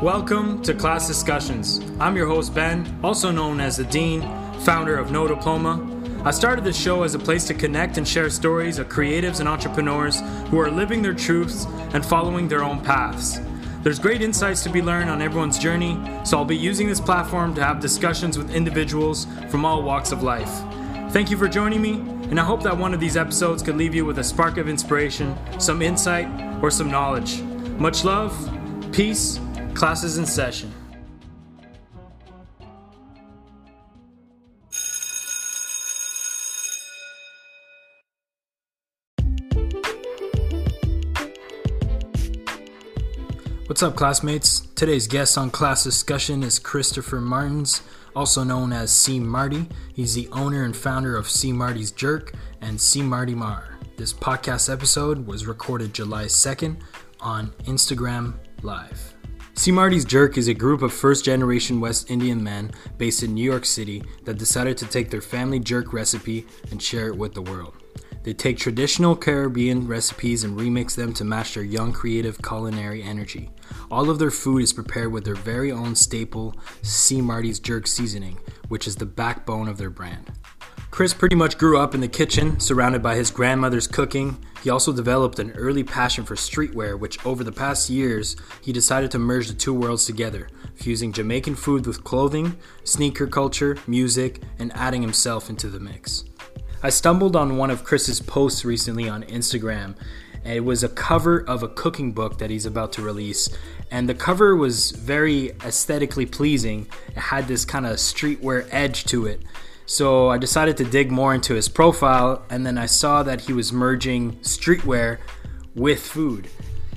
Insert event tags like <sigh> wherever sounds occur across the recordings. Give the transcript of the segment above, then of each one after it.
Welcome to Class Discussions. I'm your host, Ben, also known as the Dean, founder of No Diploma. I started this show as a place to connect and share stories of creatives and entrepreneurs who are living their truths and following their own paths. There's great insights to be learned on everyone's journey, so I'll be using this platform to have discussions with individuals from all walks of life. Thank you for joining me, and I hope that one of these episodes could leave you with a spark of inspiration, some insight, or some knowledge. Much love, peace, classes in session. What's up, classmates? Today's guest on class discussion is Christopher Martins, also known as C. Marty. He's the owner and founder of C. Marty's Jerk and C. Marty Mar. This podcast episode was recorded July 2nd on Instagram Live. C. Marty's Jerk is a group of first generation West Indian men based in New York City that decided to take their family jerk recipe and share it with the world. They take traditional Caribbean recipes and remix them to match their young creative culinary energy. All of their food is prepared with their very own staple C. Marty's Jerk seasoning, which is the backbone of their brand. Chris pretty much grew up in the kitchen, surrounded by his grandmother's cooking. He also developed an early passion for streetwear, which over the past years, he decided to merge the two worlds together, fusing Jamaican food with clothing, sneaker culture, music, and adding himself into the mix. I stumbled on one of Chris's posts recently on Instagram. It was a cover of a cooking book that he's about to release. And the cover was very aesthetically pleasing. It had this kind of streetwear edge to it. So I decided to dig more into his profile, and then I saw that he was merging streetwear with food.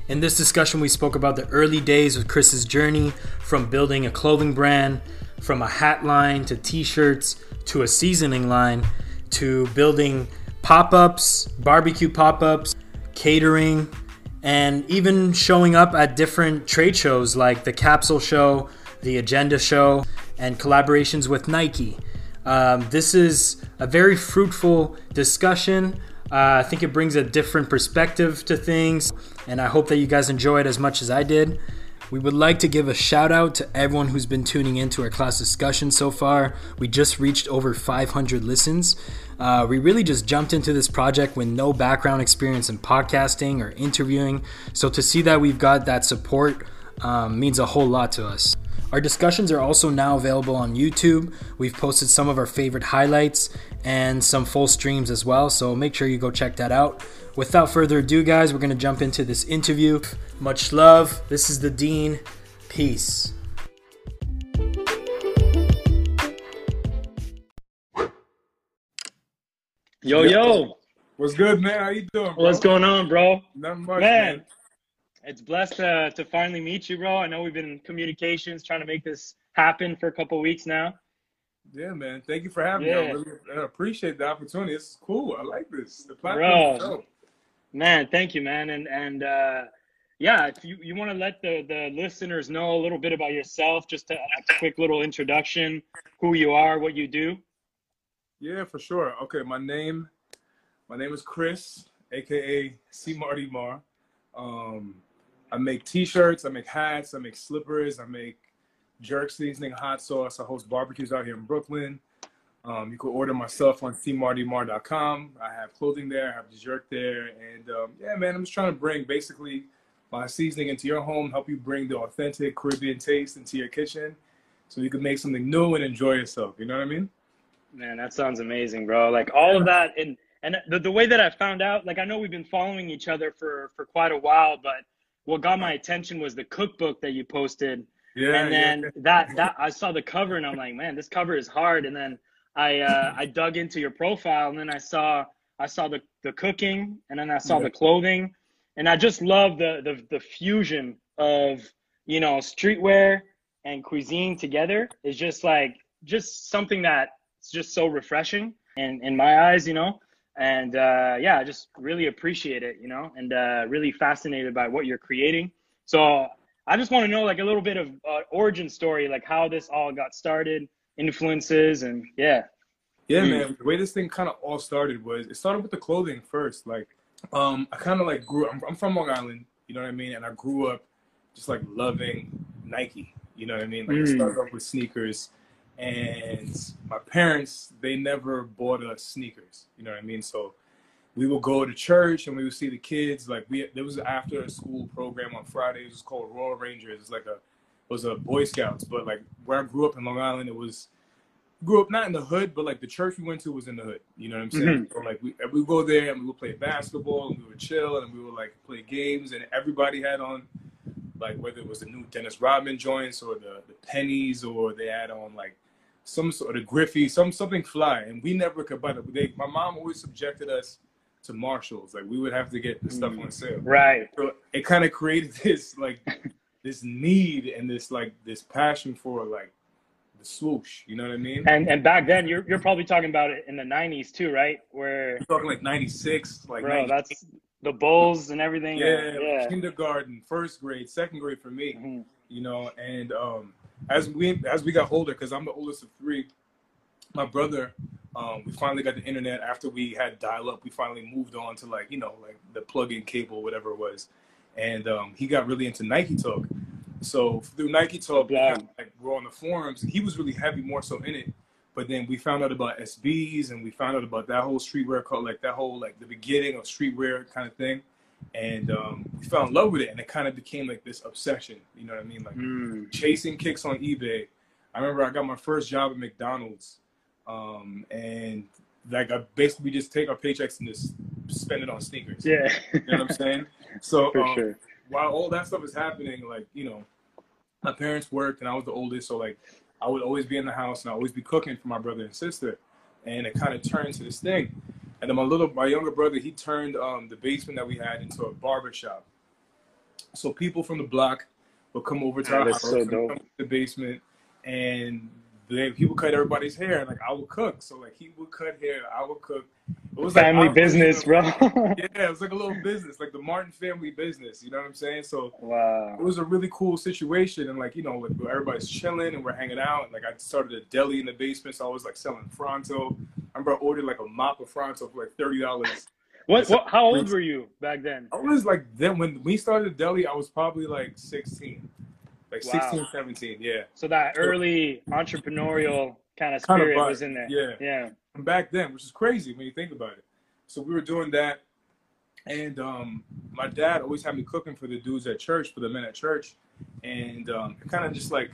In this discussion, we spoke about the early days of Chris's journey from building a clothing brand, from a hat line to t shirts to a seasoning line to building pop ups, barbecue pop ups, catering, and even showing up at different trade shows like the Capsule Show, the Agenda Show, and collaborations with Nike. Um, this is a very fruitful discussion. Uh, I think it brings a different perspective to things, and I hope that you guys enjoy it as much as I did. We would like to give a shout out to everyone who's been tuning into our class discussion so far. We just reached over 500 listens. Uh, we really just jumped into this project with no background experience in podcasting or interviewing. So to see that we've got that support um, means a whole lot to us. Our discussions are also now available on YouTube. We've posted some of our favorite highlights and some full streams as well, so make sure you go check that out. Without further ado, guys, we're going to jump into this interview. Much love. This is the Dean. Peace. Yo, yo. What's good, man? How you doing, bro? What's going on, bro? Nothing much, man. man. It's blessed to, to finally meet you, bro. I know we've been in communications trying to make this happen for a couple weeks now. Yeah, man. Thank you for having Yeah. me. I really I appreciate the opportunity. It's cool. I like this. The platform is Bro. Man, thank you, man. And and uh, yeah, if you, you want to let the, the listeners know a little bit about yourself, just a, a quick little introduction, who you are, what you do. Yeah, for sure. Okay, my name, my name is Chris, aka C Marty Mar. Um, I make T-shirts, I make hats, I make slippers, I make jerk seasoning, hot sauce. I host barbecues out here in Brooklyn. Um, you can order my stuff on cmartymar.com. I have clothing there, I have jerk there, and um, yeah, man, I'm just trying to bring basically my seasoning into your home, help you bring the authentic Caribbean taste into your kitchen, so you can make something new and enjoy yourself. You know what I mean? Man, that sounds amazing, bro. Like all of that, and and the, the way that I found out, like I know we've been following each other for for quite a while, but what got my attention was the cookbook that you posted, Yeah. and then yeah. that that I saw the cover and I'm like, man, this cover is hard. And then I uh, I dug into your profile and then I saw I saw the the cooking and then I saw Yeah. the clothing, and I just love the the the fusion of you know streetwear and cuisine together is just like just something that's just so refreshing in in my eyes, you know. And uh, yeah, I just really appreciate it, you know, and uh, really fascinated by what you're creating. So I just want to know like a little bit of uh, origin story, like how this all got started, influences, and yeah. Yeah, mm. man. The way this thing kind of all started was it started with the clothing first. Like, um, I kind of like grew. I'm, I'm from Long Island, you know what I mean, and I grew up just like loving Nike. You know what I mean? Like, mm. I started off with sneakers, and my parents they never bought us sneakers. You know what I mean? So we would go to church and we would see the kids. Like we, there was an after school program on Fridays. It was called Royal Rangers. It's like a, was a Boy Scouts. But like where I grew up in Long Island, it was grew up not in the hood, but like the church we went to was in the hood. You know what I'm saying? Mm-hmm. So like we we go there and we would play basketball and we would chill and we would like play games and everybody had on like whether it was the new Dennis Rodman joints or the, the pennies or they had on like some sort of Griffey, some something fly, and we never could buy it. They, my mom always subjected us to Marshalls. Like we would have to get the stuff on sale. Right. So it kind of created <laughs> this like this need and this like this passion for like the swoosh. You know what I mean? And and back then, you're you're probably talking about it in the '90s too, right? Where you're talking like '96, like bro, that's the Bulls and everything. Yeah, yeah, kindergarten, first grade, second grade for me. Mm-hmm. You know, and um, as we as we got older, because I'm the oldest of three, my brother, um, we finally got the internet after we had dial up. We finally moved on to like you know like the plug-in cable, whatever it was, and um, he got really into Nike Talk. So through Nike Talk, yeah. we like, we're on the forums. He was really heavy, more so in it. But then we found out about SBs, and we found out about that whole streetwear called like that whole like the beginning of streetwear kind of thing. And um, we fell in love with it, and it kind of became like this obsession. You know what I mean? Like mm. chasing kicks on eBay. I remember I got my first job at McDonald's, um, and like I basically just take our paychecks and just spend it on sneakers. Yeah, you know what I'm saying. So <laughs> um, sure while all that stuff is happening, like you know, my parents worked and I was the oldest, so like I would always be in the house and I always be cooking for my brother and sister, and it kind of turned to this thing. And then my little, my younger brother, he turned um, the basement that we had into a barber shop. So people from the block would come over to our house, so to the basement, and they, he would cut everybody's hair. Like I would cook, so like he would cut hair, I would cook. It was family like, business, bro. <laughs> yeah, it was like a little business, like the Martin family business. You know what I'm saying? So wow, it was a really cool situation, and like you know, like everybody's chilling and we're hanging out. And, like I started a deli in the basement, so I was like selling Fronto. I remember I ordered like a mop of Fronto for like thirty dollars. <laughs> What, what? How old were you back then? I was like then when we started the deli, I was probably like sixteen like wow. 16, 17, yeah. So that early entrepreneurial kind of spirit kind of was in there. Yeah. Yeah. Back then, which is crazy when you think about it. So we were doing that. And um, my dad always had me cooking for the dudes at church, for the men at church. And um, it kind of just like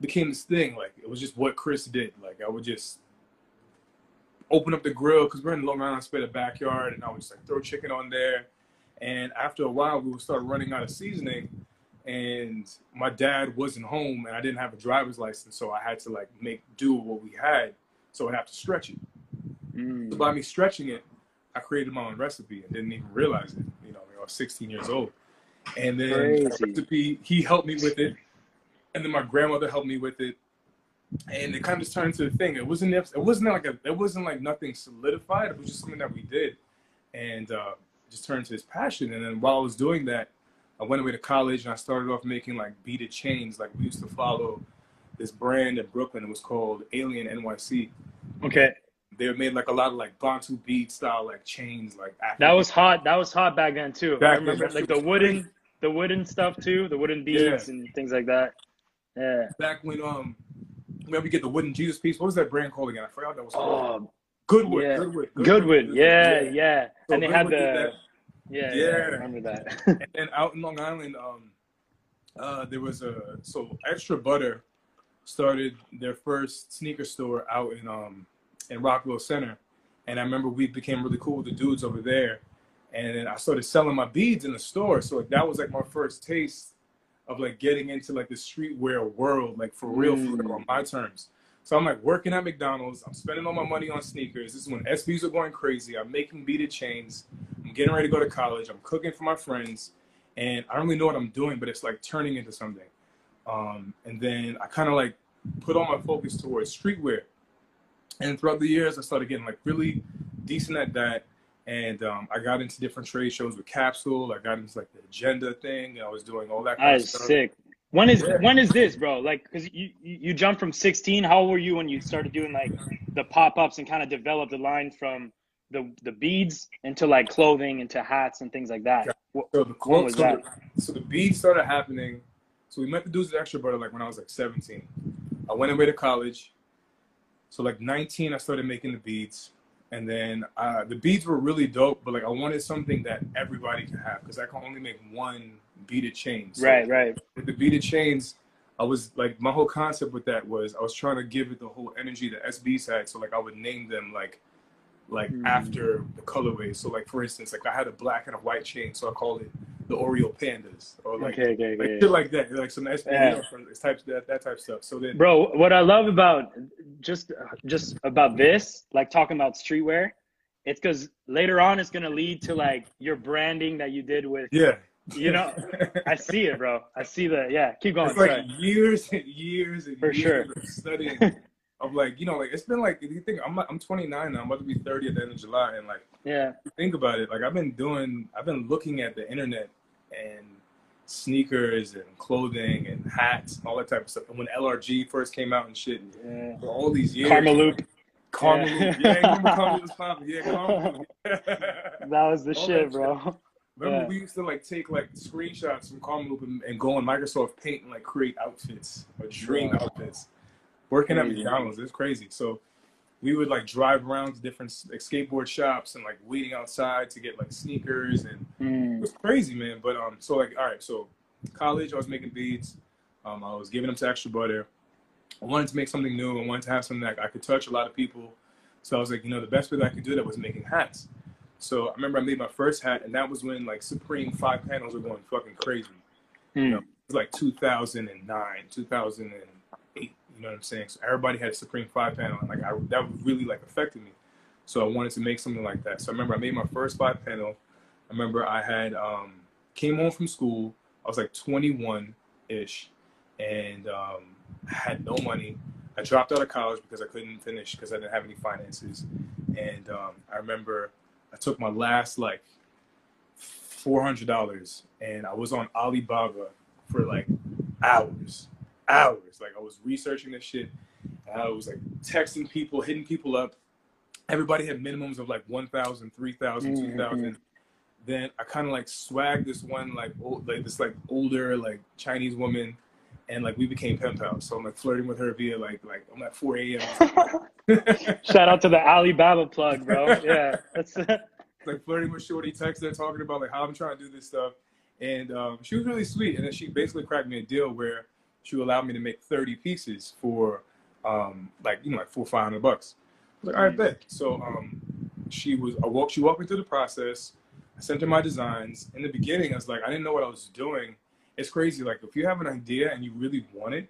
became this thing. Like it was just what Chris did. Like I would just open up the grill because we're in the Long Island, spit a backyard, and I would just like throw chicken on there. And after a while, we would start running out of seasoning and my dad wasn't home and I didn't have a driver's license, so I had to like make do with what we had. So I have to stretch it. Mm. So by me stretching it, I created my own recipe and didn't even realize it. You know, I was 16 years old. And then the recipe, he helped me with it. And then my grandmother helped me with it. And it kind of just turned into a thing. It wasn't it wasn't like a it wasn't like nothing solidified. It was just something that we did. And uh, just turned into this passion. And then while I was doing that, I went away to college and I started off making like beaded chains. Like we used to follow this brand in Brooklyn. It was called Alien NYC. Okay. They made like a lot of like Bantu bead style like chains, like African. that was hot. That was hot back then too. Back I remember then, like the wooden, crazy. the wooden stuff too, the wooden beads yeah. and things like that. Yeah. Back when um, remember we get the wooden Jesus piece. What was that brand called again? I forgot that was called. Oh, Goodwood, yeah. Goodwood, Goodwood, Goodwood, yeah, yeah. yeah. So and they Goodwood had the yeah, yeah, I remember that. and then out in Long Island, um, uh, there was a so Extra Butter started their first sneaker store out in um in Rockville Centre, and I remember we became really cool with the dudes over there, and then I started selling my beads in the store. So like, that was like my first taste of like getting into like the streetwear world, like for real, mm. for real, on my terms. So I'm like working at McDonald's. I'm spending all my money on sneakers. This is when SBs are going crazy. I'm making beaded chains. I'm getting ready to go to college. I'm cooking for my friends, and I don't really know what I'm doing, but it's like turning into something. Um, and then I kind of like put all my focus towards streetwear. And throughout the years, I started getting like really decent at that. And um, I got into different trade shows with Capsule. I got into like the agenda thing. I was doing all that. Kind that is sick. When is yeah. when is this, bro? Like, because you, you you jumped from 16. How old were you when you started doing like the pop ups and kind of developed the line from the the beads into like clothing into hats and things like that? So the clothes, so, the, so the beads started happening. So we met the dudes at Extra Butter like when I was like 17. I went away to college. So like 19, I started making the beads and then uh, the beads were really dope, but like I wanted something that everybody could have because I can only make one beaded chain. So right, right. With the beaded chains, I was like my whole concept with that was I was trying to give it the whole energy that SBs had. So like I would name them like like mm. after the colorway. So like for instance, like I had a black and a white chain, so I called it the Oreo Pandas, or like, okay, okay, like shit like that, like some SB yeah. type that that type stuff. So then, bro, what I love about just just about this, like talking about streetwear, it's because later on it's gonna lead to like your branding that you did with yeah. You know, <laughs> I see it, bro. I see that. Yeah, keep going. It's like years and years and for years sure of studying. <laughs> of like, you know, like it's been like if you think I'm I'm 29 now, I'm about to be 30 at the end of July, and like, yeah, think about it. Like I've been doing, I've been looking at the internet and sneakers and clothing and hats and all that type of stuff. And when LRG first came out and shit, yeah. for all these years. Karmaloop. Karma yeah. Loop. Yeah, Karma was <laughs> popping. Yeah, Karma <laughs> that was the all shit, bro. Shit. Remember, yeah. we used to like take like screenshots from Karmaloop and, and, go on Microsoft Paint and like create outfits or dream outfits. Working at McDonald's, it's crazy. So we would like drive around to different like skateboard shops and like waiting outside to get like sneakers and mm. it was crazy, man. But um, so like all right, so college I was making beads, um, I was giving them to Extra Butter. I wanted to make something new. I wanted to have something that I could touch a lot of people. So I was like, you know, the best way that I could do that was making hats. So I remember I made my first hat, and that was when like Supreme five panels were going fucking crazy. Mm. You know, it was like 2009, 2000. You know what I'm saying? So everybody had a Supreme five panel, and like I, that really like affected me. So I wanted to make something like that. So I remember I made my first five panel. I remember I had um, came home from school. I was like 21 ish, and um, had no money. I dropped out of college because I couldn't finish because I didn't have any finances. And um, I remember I took my last like four hundred dollars, and I was on Alibaba for like hours hours. Like I was researching this shit. I was like texting people, hitting people up. Everybody had minimums of like 1,000, 3,000, mm-hmm. 2,000. Then I kind of like swagged this one like old, like this like older like Chinese woman, and like we became pen pals. So I'm like flirting with her via like like I'm at 4 a.m. <laughs> Shout out to the Alibaba plug, bro. Yeah, that's <laughs> like flirting with Shorty, texting, talking about like how I'm trying to do this stuff, and um, she was really sweet. And then she basically cracked me a deal where she allowed me to make 30 pieces for um, like you know like four five hundred bucks. I like, all right, bet. So um, she was I walked she walked me through the process. I sent her my designs. In the beginning, I was like, I didn't know what I was doing. It's crazy. Like if you have an idea and you really want it,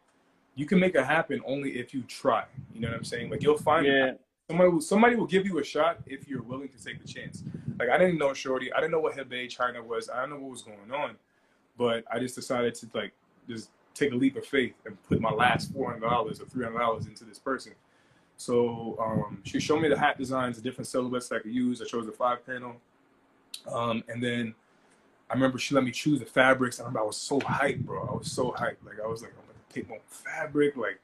you can make it happen only if you try. You know what I'm saying? Like you'll find yeah. somebody will, somebody will give you a shot if you're willing to take the chance. Like I didn't know Shorty. I didn't know what Hebei China was. I don't know what was going on, but I just decided to like just take a leap of faith and put my last four hundred dollars or three hundred dollars into this person. So um, she showed me the hat designs, the different silhouettes I could use. I chose the five panel, um, and then I remember she let me choose the fabrics. I remember I was so hyped, bro. I was so hyped. Like I was like, I'm gonna pick my fabric. Like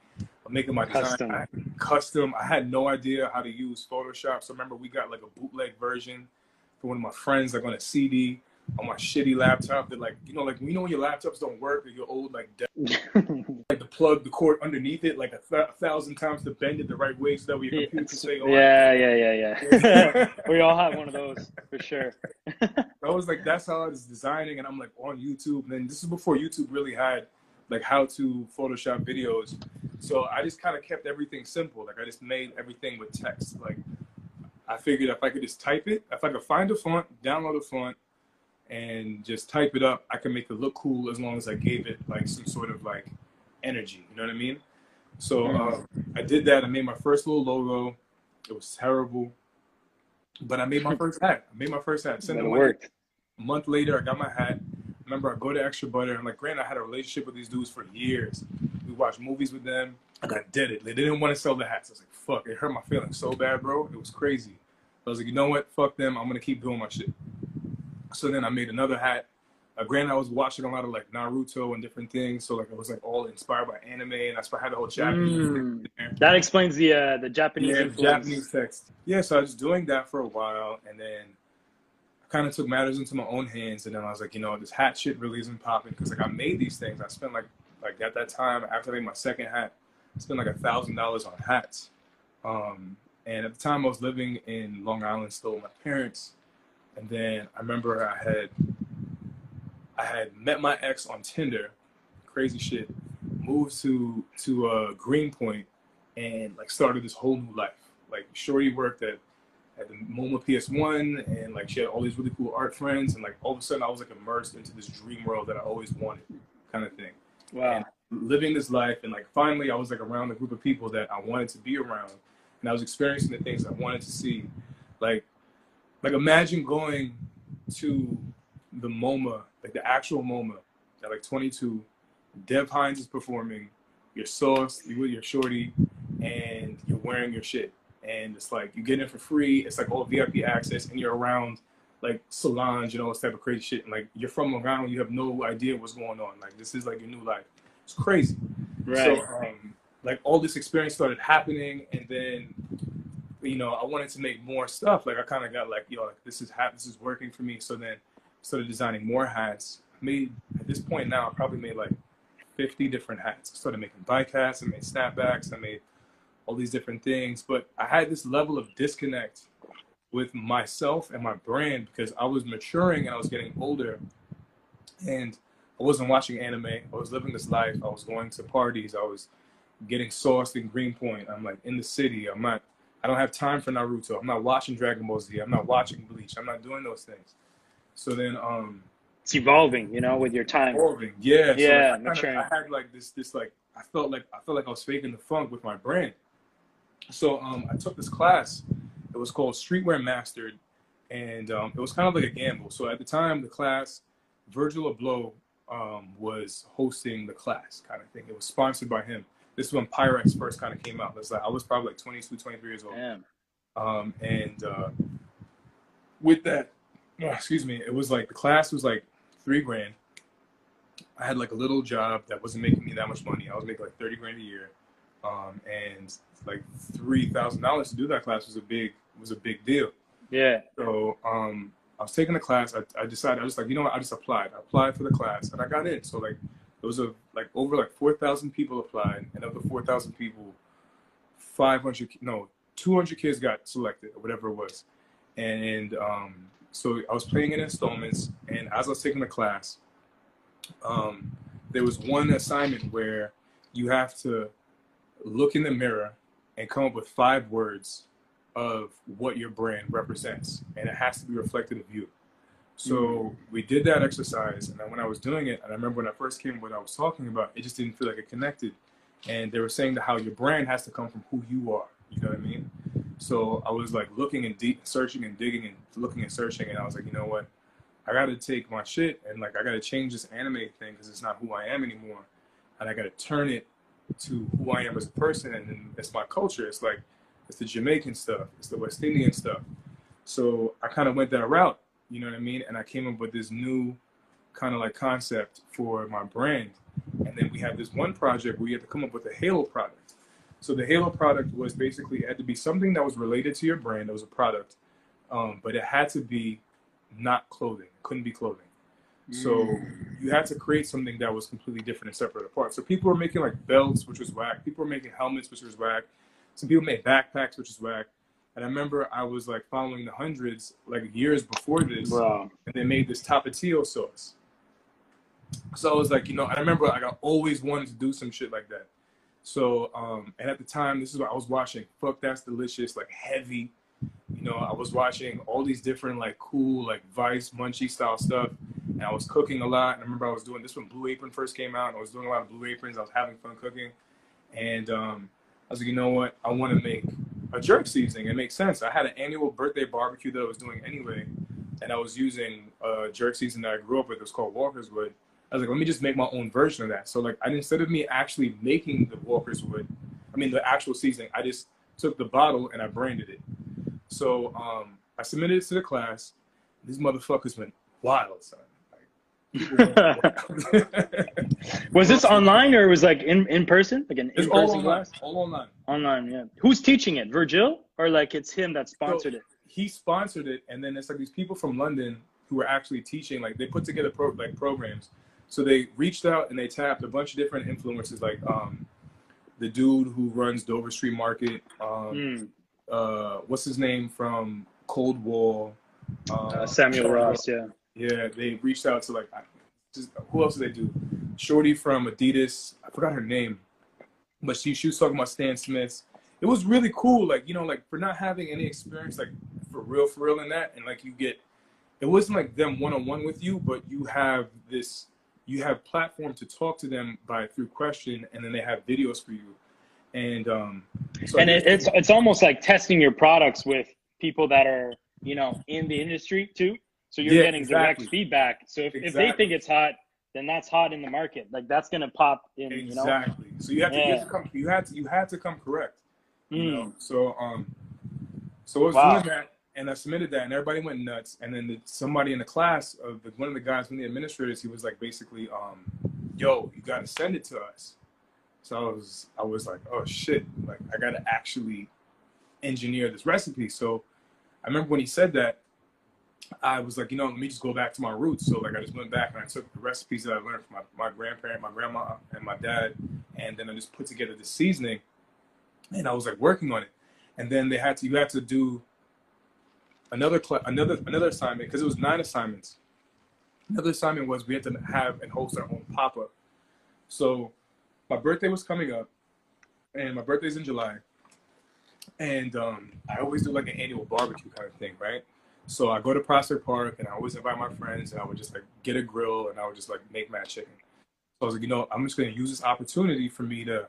I'm making my custom. design I, custom. I had no idea how to use Photoshop. So I remember we got like a bootleg version for one of my friends, like on a CD on my shitty laptop that like you know like you know when your laptops don't work or your old like <laughs> like the plug the cord underneath it like a, th- a, thousand times to bend it the right way so that your computer can stay on. Yeah, yeah, yeah, yeah. <laughs> <laughs> we all have one of those for sure. I was like that's how I was designing and I'm like on YouTube and then this is before YouTube really had like how to Photoshop videos. So I just kind of kept everything simple. Like I just made everything with text. Like I figured if I could just type it, if I could find a font, download a font, and just type it up, I can make it look cool as long as I gave it like some sort of like energy. You know what I mean? So uh, I did that. I made my first little logo. It was terrible, but I made my <laughs> first hat. I made my first hat. Sent it worked. A month later, I got my hat. Remember, I go to Extra Butter, I'm like, Grant, I had a relationship with these dudes for years. We watched movies with them. I got did it. They didn't want to sell the hats. I was like, fuck, it hurt my feelings so bad, bro. It was crazy. I was like, you know what? Fuck them. I'm gonna keep doing my shit. So then I made another hat. uh, granted, I was watching a lot of like Naruto and different things, so like I was like all inspired by anime, and that's why I had the whole Japanese. Mm, that explains the uh, the Japanese yeah, influence. Japanese text. Yeah, so I was doing that for a while, and then I kind of took matters into my own hands, and then I was like, you know, this hat shit really isn't popping because like I made these things. I spent like like at that time after I made my second hat, I spent like a thousand dollars on hats. Um, and at the time, I was living in Long Island still with my parents, and then I remember I had I had met my ex on Tinder, crazy shit. Moved to to uh, Greenpoint and like started this whole new life. Like Shorty worked at at the MoMA PS1 and like she had all these really cool art friends and like all of a sudden I was like immersed into this dream world that I always wanted, kind of thing. Wow. And living this life and like finally I was like around a group of people that I wanted to be around and I was experiencing the things I wanted to see. Like like imagine going to the MoMA, like the actual MoMA at like 22, Dev Hynes is performing, you're sauce, you with your shorty, and you're wearing your shit. And it's like you get in for free, it's like all VIP access, and you're around like Solange and all this type of crazy shit. And like you're from Long Island, you have no idea what's going on. Like this is like your new life. It's crazy. Right. So um, like all this experience started happening, and then you know I wanted to make more stuff. Like I kind of got like yo, like this is ha- this is working for me. So then started designing more hats. Made at this point now, I probably made like 50 different hats. I started making bike hats. I made snapbacks. I made all these different things. But I had this level of disconnect with myself and my brand because I was maturing and I was getting older, and I wasn't watching anime. I was living this life. I was going to parties. I was getting sauced in Greenpoint. I'm like in the city. I'm not. I don't have time for Naruto. I'm not watching Dragon Ball Z. I'm not watching Bleach. I'm not doing those things. So then, um, it's evolving, you know, with your time. evolving, yeah, Yeah, so I, kinda, I had like this, this like I felt like I felt like I was faking the funk with my brand. So um, I took this class. It was called Streetwear Mastered, and um, it was kind of like a gamble. So at the time, the class, Virgil Abloh um, was hosting the class, kind of thing. It was sponsored by him. This is when Pyrex first kind of came out. It's like I was probably like 22, 23 years old. Damn. Um, and uh, with that, oh, excuse me, it was like the class was like three grand. I had like a little job that wasn't making me that much money. I was making like 30 grand a year. Um, and like three thousand dollars to do that class was a big was a big deal. Yeah. So um, I was taking the class. I, I decided I was like, you know what? I just applied. I applied for the class and I got in. So like there was a like over like four thousand people applied, and of the four thousand people, five hundred no two hundred kids got selected or whatever it was, and um, so I was paying in installments. And as I was taking the class, um, there was one assignment where you have to look in the mirror and come up with five words of what your brand represents, and it has to be reflected of you. So mm-hmm. we did that exercise, and then when I was doing it, and I remember when I first came, what I was talking about, it just didn't feel like it connected. And they were saying that how your brand has to come from who you are. You know what I mean? So I was like looking and deep, searching and digging and looking and searching, and I was like, you know what? I got to take my shit and like I got to change this anime thing because it's not who I am anymore, and I got to turn it to who I am as a person, and then it's my culture. It's like it's the Jamaican stuff, it's the West Indian stuff. So I kind of went that route, you know what I mean? And I came up with this new kind of like concept for my brand. And then we had this one project where you had to come up with a halo product. So the halo product was basically it had to be something that was related to your brand. It was a product, um, but it had to be not clothing. It couldn't be clothing. So you had to create something that was completely different and separate apart. So people were making like belts, which was whack. People were making helmets, which was whack. Some people made backpacks, which is whack. And I remember I was like following the hundreds like years before this, Bro. and they made this tapatio sauce. So I was like, you know, I remember like I always wanted to do some shit like that. So, um, and at the time, this is what I was watching. Fuck, that's delicious, like heavy. You know, I was watching all these different like cool like Vice Munchie style stuff, and I was cooking a lot. And I remember I was doing this when Blue Apron first came out. And I was doing a lot of Blue Aprons. I was having fun cooking, and um, I was like, you know what? I want to make a jerk seasoning. It makes sense. I had an annual birthday barbecue that I was doing anyway, and I was using a jerk seasoning that I grew up with. It was called Walkerswood. I was like, let me just make my own version of that. So like, I instead of me actually making the Walkerswood, I mean the actual seasoning, I just took the bottle and I branded it. So um, I submitted it to the class. These motherfuckers went wild, son. <laughs> Was this online or was like in in person, like an in person class? All online. Online, yeah. Who's teaching it? Virgil or like it's him that sponsored So, it? He sponsored it, and then it's like these people from London who were actually teaching. Like they put together pro- like programs. So they reached out and they tapped a bunch of different influencers, like um, the dude who runs Dover Street Market. Um, Hmm. uh, what's his name from Cold War? Um, Uh, Samuel Ross, yeah. Yeah, they reached out to like just, who else did they do? Shorty from Adidas. I forgot her name, but she she was talking about Stan Smiths. It was really cool, like you know, like for not having any experience, like for real, for real in that, and like you get, it wasn't like them one on one with you, but you have this, you have platform to talk to them by through question, and then they have videos for you, and um, so and it, it's it's almost like testing your products with people that are you know in the industry too. So you're Yeah, getting direct feedback. So if, if they think it's hot, then that's hot in the market. Like that's gonna pop in. You know. exactly. So you have to, you Yeah. to come, you had to, you had to come correct. you Mm. know. So um, so I was Wow. doing that, and I submitted that, and everybody went nuts. And then the, somebody in the class, of the, one of the guys, one of the administrators, he was like, basically, um, "Yo, you got to send it to us." So I was, I was like, "Oh shit!" Like I got to actually engineer this recipe. So I remember when he said that, I was like, you know, let me just go back to my roots. So like I just went back and I took the recipes that I learned from my, my grandparent, my grandma, and my dad, and then I just put together the seasoning and I was like working on it. And then they had to you had to do another cl- another another assignment because it was nine assignments. Another assignment was we had to have and host our own pop up. So my birthday was coming up, and my birthday's in July. And um, I always do like an annual barbecue kind of thing, right? So I go to Prospect Park and I always invite my friends and I would just like get a grill and I would just like make mad chicken. So I was like, you know, I'm just gonna use this opportunity for me to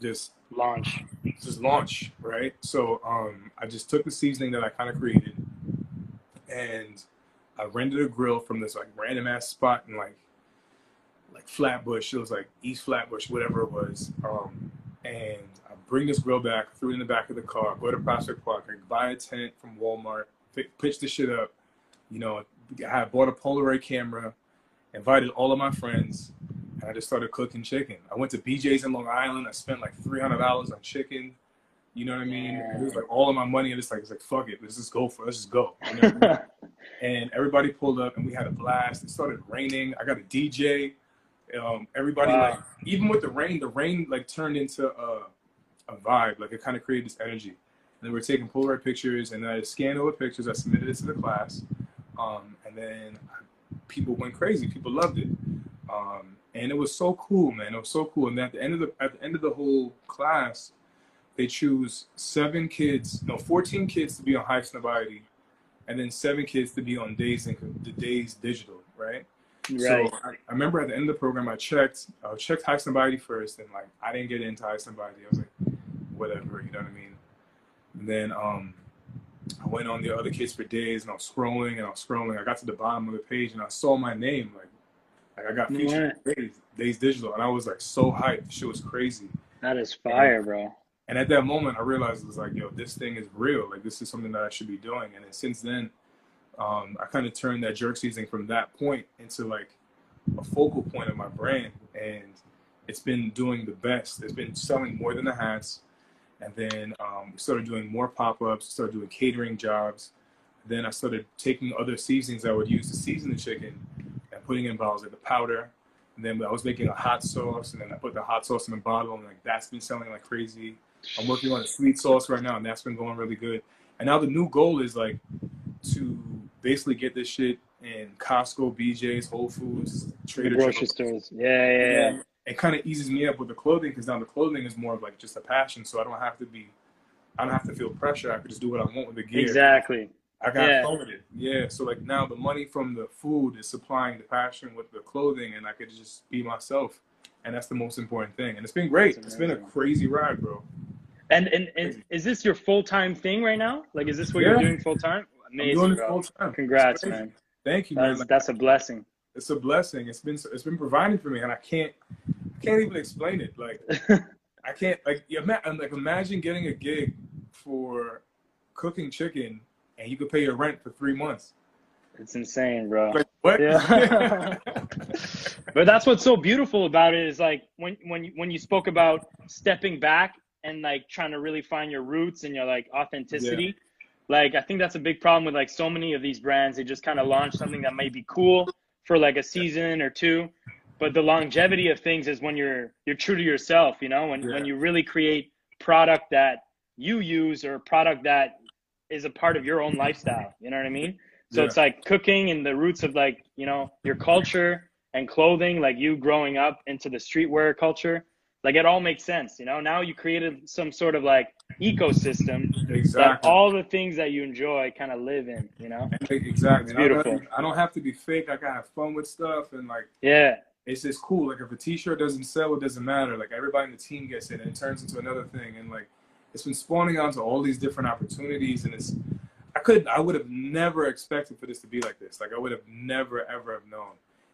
just Launch. just launch, right? So um, I just took the seasoning that I kind of created, and I rented a grill from this like random ass spot in like like Flatbush. It was like East Flatbush, whatever it was. Um, and I bring this grill back, threw it in the back of the car, go to Prospect Park, I buy a tent from Walmart, pitch the shit up. You know, I bought a Polaroid camera, invited all of my friends, and I just started cooking chicken. I went to BJ's in Long Island. I spent like three hundred dollars on chicken. You know what I mean? It was like all of my money. And it's like it's like fuck it, let's just go for it. let's just go. You know I mean? <laughs> and everybody pulled up, and we had a blast. It started raining. I got a DJ. Um, everybody Wow. like even with the rain, the rain like turned into a, a vibe. Like it kind of created this energy. And then we were taking Polaroid pictures, and I scanned all the pictures. I submitted it to the class, um, and then people went crazy. People loved it, um, and it was so cool, man. It was so cool. And at the end of the at the end of the whole class, they choose seven kids, no, fourteen kids to be on Highsnobiety, and then seven kids to be on Dazed and the Dazed Digital, right? Right. So I, I remember at the end of the program, I checked, I checked Highsnobiety first, and like I didn't get into Highsnobiety. I was like, whatever, you know what I mean. And then um, I went on the other kids for Dazed, and I was scrolling and I was scrolling. I got to the bottom of the page, and I saw my name, like, like I got featured in Dazed, Dazed Digital, and I was like so hyped. The shit was crazy. that is fire, bro. And at that moment, I realized it was like, yo, this thing is real. Like, this is something that I should be doing. And then since then, um, I kind of turned that jerk seasoning from that point into like a focal point of my brand. And it's been doing the best. It's been selling more than the hats. And then um, we started doing more pop ups, started doing catering jobs. Then I started taking other seasonings I would use to season the chicken and putting in bottles like the powder. And then I was making a hot sauce, and then I put the hot sauce in a bottle, and like that's been selling like crazy. I'm working on a sweet sauce right now, and that's been going really good. And now the new goal is like to basically get this shit in Costco, BJ's, Whole Foods, The Trader grocery Joe's. stores. Yeah, yeah, yeah. It kind of eases me up with the clothing because now the clothing is more of like just a passion, so I don't have to be, I don't have to feel pressure. I can just do what I want with the gear. Exactly. I got Yeah. Yeah. So like now the money from the food is supplying the passion with the clothing, and I could just be myself, and that's the most important thing. And it's been great. It's been a crazy ride, bro. And, and and is this your full time thing right now? Like, is this what you're doing full time? I'm Amazing, bro. full time. Congrats, man. Thank you, man. That's Like, that's a blessing. it's a blessing. It's been it's been providing for me, and I can't can't even explain it. Like <laughs> I can't like ima- like imagine getting a gig for cooking chicken, and you could pay your rent for three months. It's insane, bro. Like what? Yeah. <laughs> <laughs> but that's what's so beautiful about it is like when when when you spoke about stepping back and like trying to really find your roots and your like authenticity. Yeah. Like I think that's a big problem with like so many of these brands. They just kind of launch something that may be cool for like a season or two, but the longevity of things is when you're you're true to yourself. You know, when Yeah. when you really create product that you use or product that is a part of your own lifestyle. You know what I mean? So Yeah. it's like cooking and the roots of like, you know, your culture and clothing, like you growing up into the streetwear culture. Like it all makes sense, you know. Now you created some sort of like ecosystem that exactly. all the things that you enjoy kind of live in, you know. exactly. It's And I don't- beautiful. I don't have to be fake. I can have fun with stuff and like Yeah, it's just cool. Like if a T-shirt doesn't sell, it doesn't matter. Like everybody in the team gets it, and it turns into another thing. And like it's been spawning onto all these different opportunities, and it's I could I would have never expected for this to be like this. Like I would have never ever have known.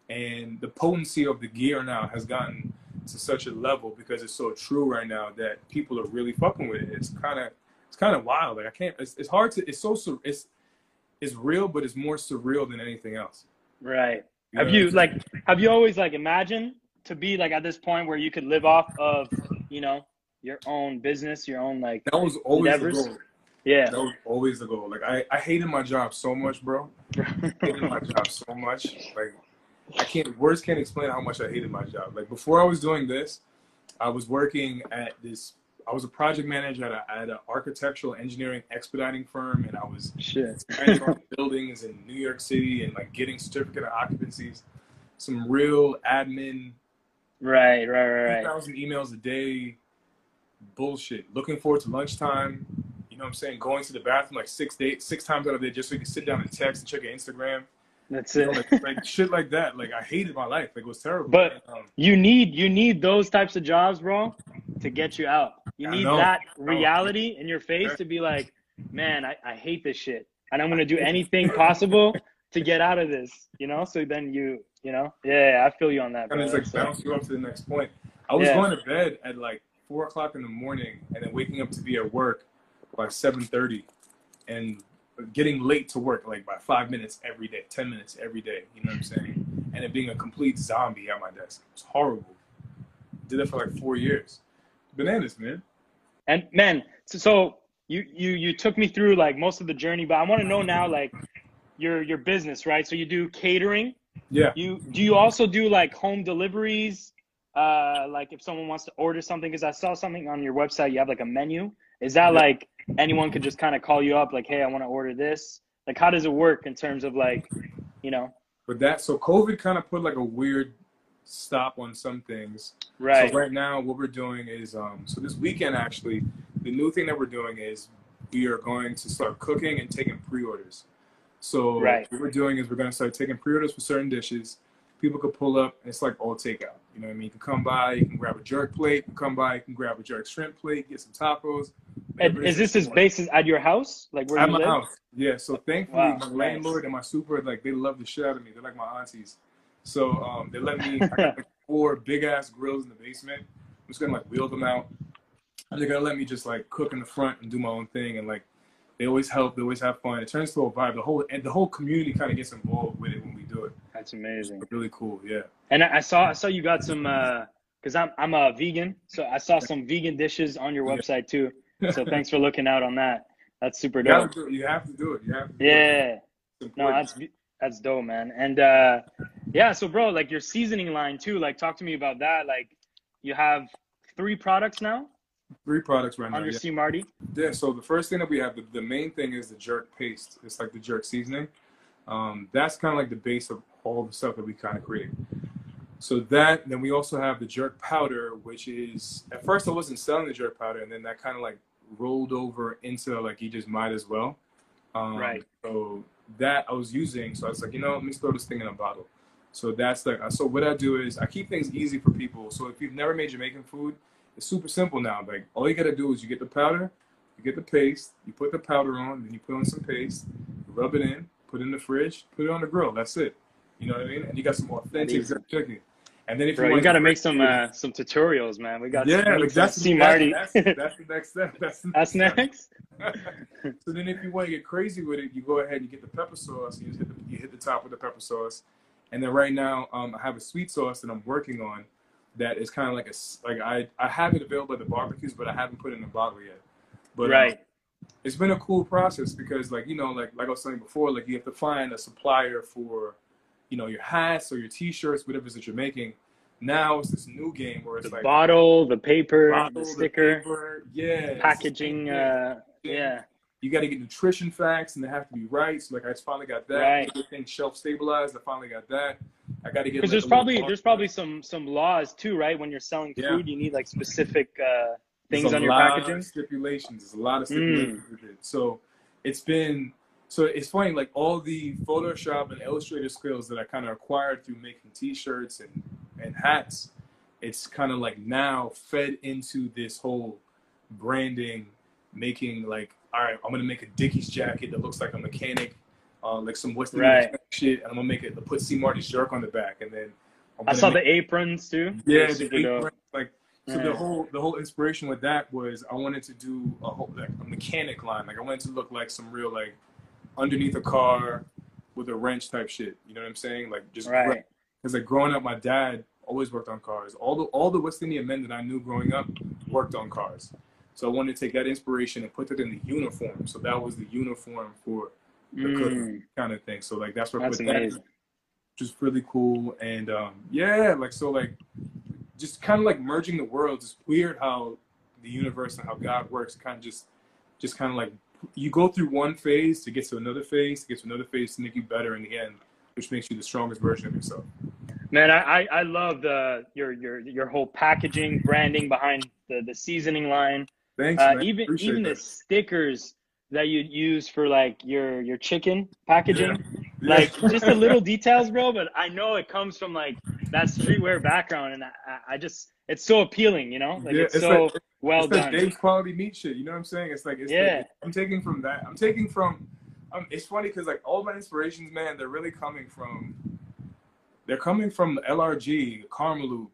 And the potency of the gear now has gotten to such a level because it's so true right now that people are really fucking with it. It's kind of it's kind of wild. Like I can't. It's, it's hard to. It's so it's it's real, but it's more surreal than anything else. right. Have you like have you always like imagined to be like at this point where you could live off of, you know, your own business, your own like that was always endeavors? the goal. yeah. That was always the goal. Like I, I hated my job so much, bro. I <laughs> hated my job so much. Like I can't words can't explain how much I hated my job. Like before I was doing this, I was working at this I was a project manager at, a, at an architectural engineering expediting firm and I was <laughs> buildings in New York City and like getting certificate of occupancies. Some real admin Right, right, right, right. 2,000 emails a day, bullshit. Looking forward to lunchtime. You know what I'm saying? Going to the bathroom like six days, six times out of the day just so you can sit down and text and check your Instagram. That's You know, it. like, like shit like that. Like I hated my life. Like it was terrible. But- um, You need you need those types of jobs, bro, to get you out. You need that reality in your face to be like, man, I, I hate this shit. And I'm gonna do <laughs> anything possible to get out of this. You know? So then you you know? Yeah, I feel you on that, and it's like So- bounce you up to the next point. I was Yeah. going to bed at like four o'clock in the morning and then waking up to be at work by seven thirty and getting late to work like by five minutes every day, ten minutes every day. You know what I'm saying? And it being a complete zombie at my desk. It's horrible. Did it for like four years. Bananas, man. And man, so, so you you you took me through like most of the journey, but I want to know now like your your business, right? So you do catering. Yeah. You do you also do like home deliveries? Uh, like if someone wants to order something, because I saw something on your website, you have like a menu. Is that Yeah. like anyone could just kind of call you up, like, hey, I want to order this? Like, how does it work in terms of like, you know, But that so COVID kind of put like a weird stop on some things. right? So right now, what we're doing is, um, so this weekend actually, the new thing that we're doing is we are going to start cooking and taking pre-orders. So Right. what we're doing is we're going to start taking pre-orders for certain dishes. People could pull up, and it's like all takeout. You know what I mean? You can come by, you can grab a jerk plate. You can come by, you can grab a jerk shrimp plate, get some tacos. And is this his you at your house, like where At you my live? house. Yeah. So thankfully, Wow, my nice. landlord and my super, like, they love the shit out of me. They're like my aunties. So um, they let me. I got like <laughs> four big ass grills in the basement. I'm just gonna like wheel them out, and they're gonna let me just like cook in the front and do my own thing. And like, they always help. They always have fun. It turns to a vibe. The whole and the whole community kind of gets involved with it when we do it. That's amazing. It's really cool. Yeah. And I saw I saw you got some because I'm I'm a vegan, so I saw some vegan dishes on your website too. <laughs> So thanks for looking out on that. That's super You have, dope. to do it. you have to do it. You have to. Do it. Yeah, no, that's that's dope, man. And uh, yeah, so bro, like your seasoning line too. Like, talk to me about that. Like, you have three products now three products right now. under Yeah. C Marty. Yeah, so the first thing that we have, the, the main thing is the jerk paste. It's like the jerk seasoning. Um, that's kind of like the base of all the stuff that we kind of create. So that, then we also have the jerk powder, which is, at first I wasn't selling the jerk powder, and then that kind of like rolled over into like, you just might as well. Um, Right. So that I was using, so I was like, you know, let me throw this thing in a bottle. So that's like, so what I do is I keep things easy for people. So if you've never made Jamaican food, it's super simple now. Like all you gotta do is you get the powder, you get the paste, you put the powder on, then you put on some paste, rub it in, put it in the fridge, put it on the grill. That's it. You know what I mean? And you got some authentic chicken. And then if Bro, you you want got to make some uh, some tutorials, man. We got yeah, to like that's that's, Marty. that's, that's the next step. <laughs> That's, the That's step. next. <laughs> so then if you want to get crazy with it, you go ahead and you get the pepper sauce, you just hit the you hit the top with the pepper sauce, and then right now um, I have a sweet sauce that I'm working on that is kind of like a like I I have it available at the barbecues, but I haven't put it in a bottle yet. But uh, right. it's been a cool process because like you know like like I was saying before, like you have to find a supplier for you know your hats or your t-shirts, whatever it is that you're making. Now it's this new game where it's like The like bottle, the paper, bottle, the the sticker, paper, yeah, packaging. Uh, yeah. You got to get nutrition facts and they have to be right. So like I just finally got that. Right. Everything shelf stabilized. I finally got that. I got to get Because like, there's probably there's probably some some laws too, right? When you're selling Yeah. food, you need like specific uh, things on your lot packaging. Of stipulations. There's a lot of Mm. stipulations it. So it's been so it's funny like all the Photoshop and Illustrator skills that I kind of acquired through making T-shirts and and hats. It's kind of like now fed into this whole branding, making like all right, I'm gonna make a Dickies jacket that looks like a mechanic, uh, like some West Indian Right. shit, and I'm gonna make it put C Marty's jerk on the back, and then I'm I saw make- the aprons too. yeah, the aprons, like so the whole the whole inspiration with that was I wanted to do a whole like a mechanic line. Like I wanted to look like some real like underneath a car with a wrench type shit. You know what I'm saying? Like just Right. because like growing up, my dad always worked on cars. All the all the West Indian men that I knew growing up worked on cars. So I wanted to take that inspiration and put it in the uniform. So that was the uniform for the Mm, kind of thing. So like that's where I that's put that amazing. which is really cool. And um, yeah, like so, like just kind of like merging the worlds. It's weird how the universe and how God works. Kind of just, just kind of like you go through one phase to get to another phase, to get to another phase to make you better in the end, which makes you the strongest version of yourself. Man, I, I, I love the your your your whole packaging, branding behind the, the seasoning line. Thanks, Uh, man. even Appreciate even the stickers that you use for like your your chicken packaging. Yeah. Like just the little details, bro. But I know it comes from like that streetwear background, and I, I- just it's so appealing, you know. Like Yeah, it's, it's so like- well it's done. Dave's quality meat shit. You know what I'm saying? It's like it's Yeah. I'm taking from that. I'm taking from. Um, it's funny because like all my inspirations, man, they're really coming from. They're coming from LRG, Karmaloop, like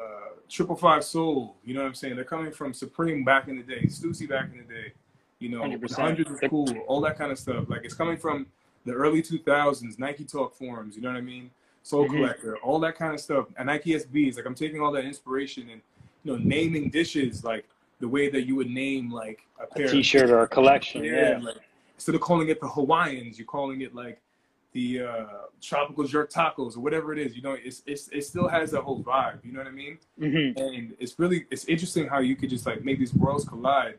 uh, Triple Five Soul. You know what I'm saying? They're coming from Supreme back in the day, Stussy back in the day. You know, 100%. hundreds of cool, all that kind of stuff. Like it's coming from the early 2000s, Nike Talk forums. You know what I mean? Sole Mhm. Collector, all that kind of stuff. And Nike SBs. Like I'm taking all that inspiration and you know naming dishes like the way that you would name like a A pair of t-shirt or a collection. yeah, Yeah. like instead of calling it the Hawaiians, you're calling it like the uh, tropical jerk tacos or whatever it is. You know, it's, it's it still has that whole vibe. You know what I mean? hmm And it's really it's interesting how you could just like make these worlds collide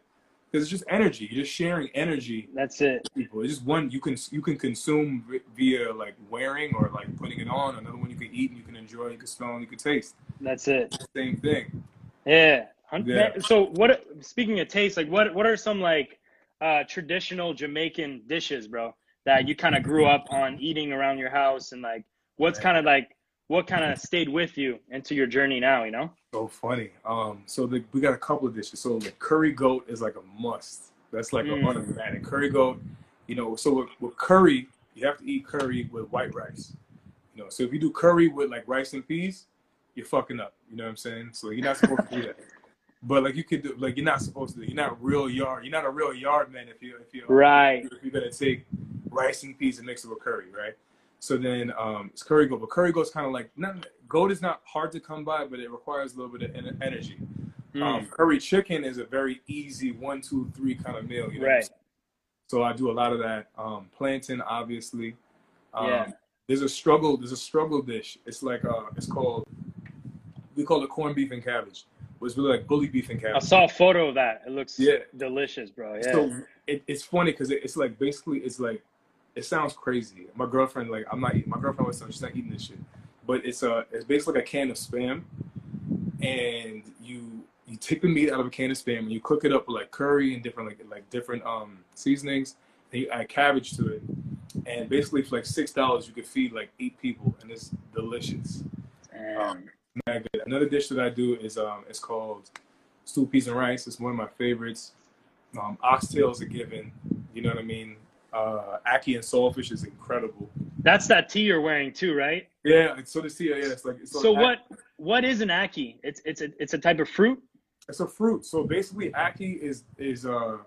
because it's just energy. You're just sharing energy That's it. people. It's just one you can you can consume via like wearing or like putting it on. Another one you can eat and you can enjoy. You can smell and you can taste. That's it. Same thing. Yeah. Yeah. So what? Speaking of taste, like what? What are some like uh, traditional Jamaican dishes, bro, that you kind of grew up on eating around your house, and like what's kind of like what kind of stayed with you into your journey now? You know? So funny. Um, so the, we got a couple of dishes. So the curry goat is like a must. That's like Mm. an automatic curry goat. You know, so with, with curry, you have to eat curry with white rice. You know, so if you do curry with like rice and peas, you're fucking up. You know what I'm saying? So you're not supposed to do that. <laughs> But like you could do, like you're not supposed to. do, You're not real yard. You're not a real yard man if you if you Right. if you're gonna take rice and peas and mix it with curry, right? So then um, it's curry goat, but curry goat's kind of like not goat is not hard to come by, but it requires a little bit of en- energy. Mm. Um, curry chicken is a very easy one, two, three kind of meal. You know? Right. So I do a lot of that. Um, plantain, obviously. Um, Yeah. There's a struggle. There's a struggle dish. It's like uh, it's called. We call it corned beef and cabbage. But it's really like bully beef and cabbage. I saw a photo of that. It looks Yeah. delicious, bro. Yeah. So it, it's funny because it, it's like basically it's like it sounds crazy. My girlfriend like I'm not eating. My girlfriend was saying she's not eating this shit, but it's a it's basically like a can of spam, and you you take the meat out of a can of spam and you cook it up with like curry and different like like different um seasonings. And you add cabbage to it, and basically for like six dollars you could feed like eight people, and it's delicious. Good. Another dish that I do is um it's called stew peas and rice. It's one of my favorites. Um, oxtails are given. You know what I mean? Uh, ackee and saltfish is incredible. That's that tea you're wearing too, right? Yeah, it's so the see, yeah, it's like it's So like- what? What is an ackee? It's it's a it's a type of fruit. It's a fruit. So basically, ackee is is uh,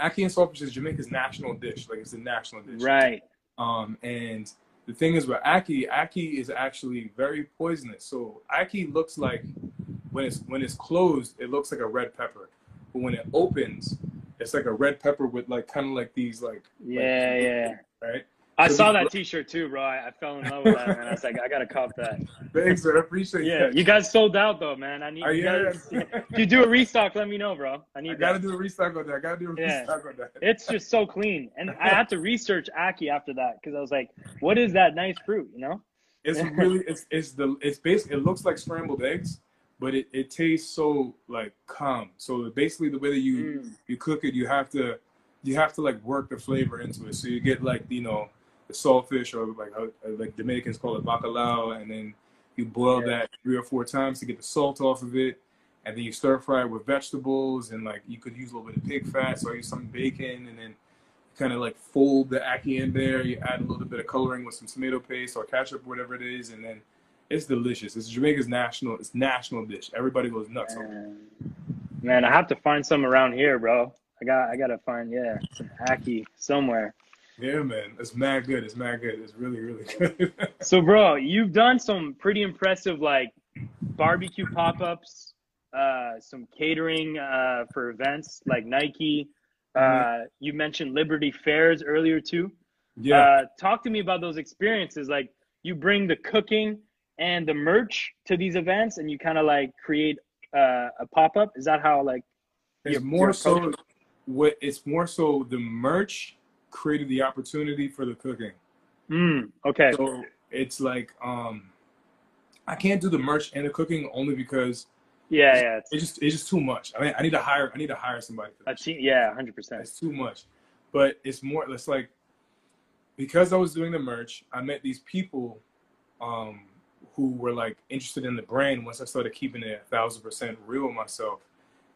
ackee and saltfish is Jamaica's national dish. Like it's a national dish. Right. Um, and the thing is with ackee, ackee is actually very poisonous. So ackee looks like when it's when it's closed, it looks like a red pepper, but when it opens, it's like a red pepper with like kind of like these like Yeah, like, yeah. right. I So saw that T-shirt too, bro. I, I fell in love with that, man. I was like, I gotta cop that. Thanks. I appreciate Yeah, that. you guys sold out though, man. I need. You guys, if you do a restock, let me know, bro. I I need gotta that. do a restock on that. I gotta do a Yeah. restock on that. It's just so clean, and I had to research ackee after that because I was like, what is that nice fruit? You know? It's <laughs> really it's it's the it's basically it looks like scrambled eggs, but it, it tastes so like calm. So basically the way that you Mm. you cook it, you have to you have to like work the flavor into it. So you get like you know the saltfish or like how, like Dominicans call it bacalao, and then you boil Yeah. that three or four times to get the salt off of it, and then you stir fry it with vegetables and like you could use a little bit of pig fat, so I use some bacon, and then kind of like fold the ackee in there. You add a little bit of coloring with some tomato paste or ketchup, whatever it is, and then it's delicious. It's Jamaica's national. It's national dish. Everybody goes nuts. Man, man, I have to find some around here, bro. I got, I gotta find, yeah, some ackee somewhere. Yeah, man. It's mad good. It's mad good. It's really, really <laughs> good. So, bro, you've done some pretty impressive like barbecue pop-ups, uh, some catering uh, for events like Nike. Uh, you mentioned Liberty Fairs earlier too. yeah. Uh, talk to me about those experiences. Like you bring the cooking and the merch to these events, and you kind of like create uh, a pop-up. Is that how like? It's more so what it's more so the merch created the opportunity for the cooking. Mm, okay. So it's like um I can't do the merch and the cooking only because Yeah, yeah. It's it's just it's just too much. I mean I need to hire I need to hire somebody for that. Yeah, hundred percent. It's too much. But it's more it's like because I was doing the merch, I met these people um who were like interested in the brand once I started keeping it a thousand percent real with myself.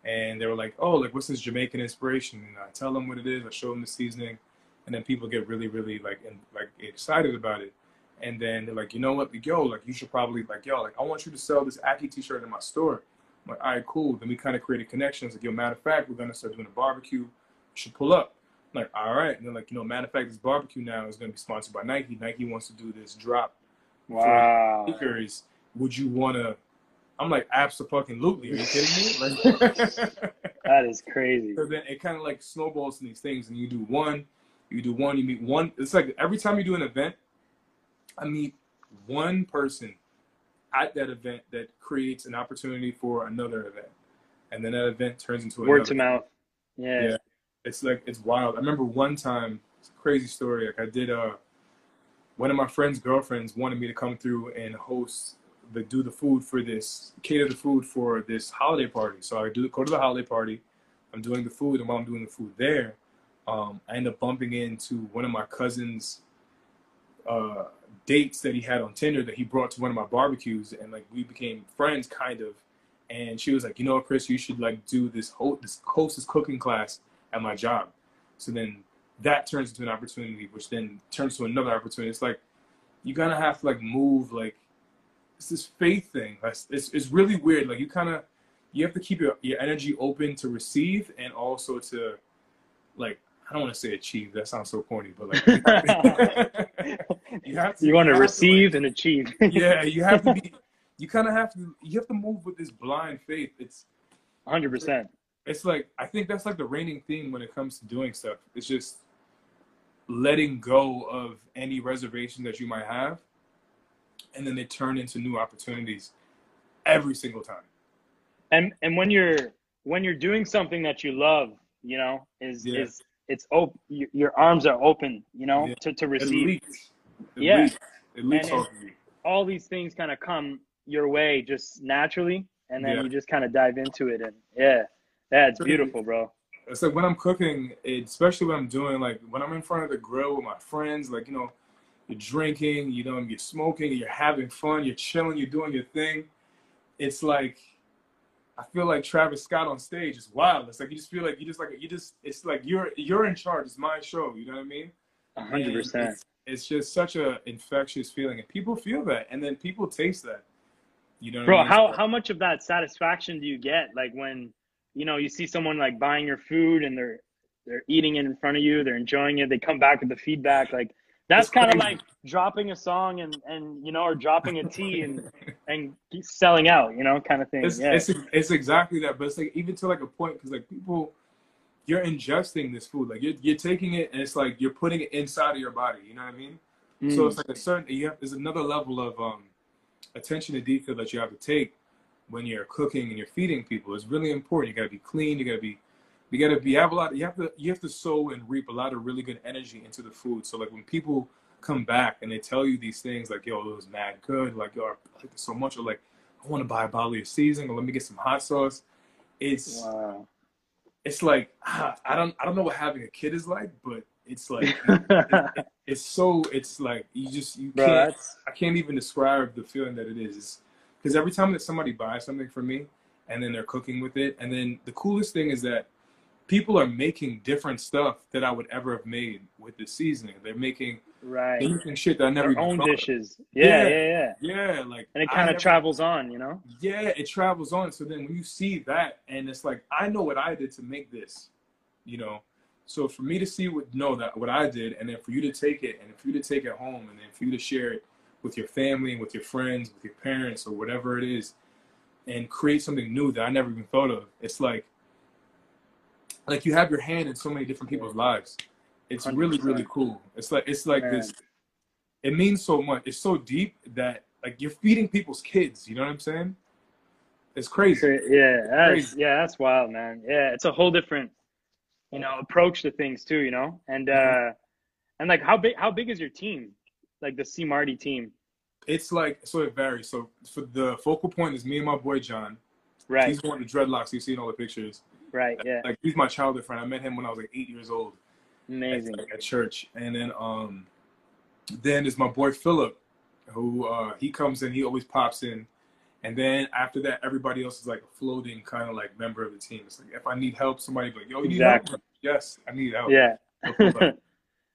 And they were like, Oh, like what's this Jamaican inspiration? And I tell them what it is, I show them the seasoning, and then people get really, really like and like excited about it. And then they're like, you know what, yo, like you should probably like, yo, like I want you to sell this ackee t-shirt in my store. I'm like, all right, cool. Then we kind of created connections. Like, yo, matter of fact, we're gonna start doing a barbecue. You should pull up. I'm like, all right. And then like, you know, matter of fact, this barbecue now is gonna be sponsored by Nike. Nike wants to do this drop Wow. sneakers. Would you wanna? I'm like, absolutely. Are you kidding me? <laughs> Like, <laughs> That is crazy. so then it kind of like snowballs in these things, and you do one, you do one, you meet one. It's like every time you do an event, I meet one person at that event that creates an opportunity for another event, and then that event turns into a Word to mouth. Yeah. Yeah. It's like it's wild. I remember one time, it's a crazy story. Like I did, uh, one of my friend's girlfriends wanted me to come through and host the do the food for this, cater the food for this holiday party. So I do go to the holiday party. I'm doing the food, and while I'm doing the food there, um, I end up bumping into one of my cousin's uh, dates that he had on Tinder that he brought to one of my barbecues, and like we became friends, kind of. And she was like, you know, Chris, you should like do this whole this hostess cooking class at my job. So then that turns into an opportunity, which then turns to another opportunity. It's like you kind of have to like move like it's this faith thing. It's it's, it's really weird. Like you kind of you have to keep your, your energy open to receive and also to like I don't want to say achieve. That sounds so corny, but like you have to. <laughs> <laughs> You want to receive and achieve. yeah, you have to be. <laughs> You kind of have to. You have to move with this blind faith. It's Hundred percent. it's like I think that's like the reigning theme when it comes to doing stuff. It's just letting go of any reservation that you might have, and then they turn into new opportunities every single time. And and when you're when you're doing something that you love, you know, is Yeah. is it's open. Your, your arms are open, you know, Yeah. to to It receive. leaks. It Yeah. leaks. It leaks And off of you. All these things kind of come your way just naturally, and then Yeah. you just kind of dive into it. And yeah, yeah, it's beautiful, bro. It's like when I'm cooking, it, especially when I'm doing like when I'm in front of the grill with my friends, like you know, you're drinking, you know, you're smoking, you're having fun, you're chilling, you're doing your thing. It's like I feel like Travis Scott on stage. is wild. It's like you just feel like you just like you just. It's like you're you're in charge. It's my show. You know what I mean? A hundred percent. It's, just such a infectious feeling, and people feel that, and then people taste that. You know, what Bro, I mean? how how much of that satisfaction do you get? Like when you know you see someone like buying your food and they're they're eating it in front of you, they're enjoying it, they come back with the feedback. Like That's kind of like dropping a song and and you know, or dropping a a T and <laughs> and selling out, you know, kind of thing. It's, yeah. it's it's exactly that, but it's like even to like a point because like people, you're ingesting this food, like you're you're taking it and it's like you're putting it inside of your body. You know what I mean? So Mm. it's like a certain you have there's another level of um attention to detail that you have to take when you're cooking and you're feeding people. It's really important. You gotta be clean. You gotta be you gotta be have a lot. You have to you have to sow and reap a lot of really good energy into the food. So like when people come back and they tell you these things like yo it was mad good like yo I like this so much or like I want to buy a bottle of your seasoning or let me get some hot sauce. It's wow. it's like ah, I don't I don't know what having a kid is like, but it's like <laughs> it- it's so it's like you just you Bro, can't that's I can't even describe the feeling that it is. Because every time that somebody buys something from me and then they're cooking with it, and then the coolest thing is that people are making different stuff that I would ever have made with the seasoning. They're making right. they're making shit that I never Their own thought dishes. Yeah, Yeah. yeah, yeah. Yeah, like And it kind of travels on, you know? Yeah, it travels on. So then when you see that, and it's like I know what I did to make this, you know. So for me to see what know that what I did, and then for you to take it, and for you to take it home, and then for you to share it with your family and with your friends, with your parents, or whatever it is, and create something new that I never even thought of. It's like, like you have your hand in so many different people's lives. It's really, really cool. It's like it's like Man. this. It means so much. It's so deep that like you're feeding people's kids. You know what I'm saying? It's crazy. Yeah, that's, Crazy. yeah, that's wild, man. Yeah, it's a whole different, you know, approach to things too, you know? And, Mm-hmm. uh, and like, how big, how big is your team? Like the C Marty team? It's like so it varies. So for the focal point is me and my boy John. Right, He's one of the dreadlocks you see in all the pictures. right, yeah. Like he's my childhood friend. I met him when I was like eight years old at, Amazing. at church. And then um then is my boy Philip, who uh he comes in, he always pops in. And then after that, everybody else is like a floating kind of like member of the team. It's like if I need help, somebody be like, yo, you need Exactly. help? Yes, I need help. Yeah. <laughs>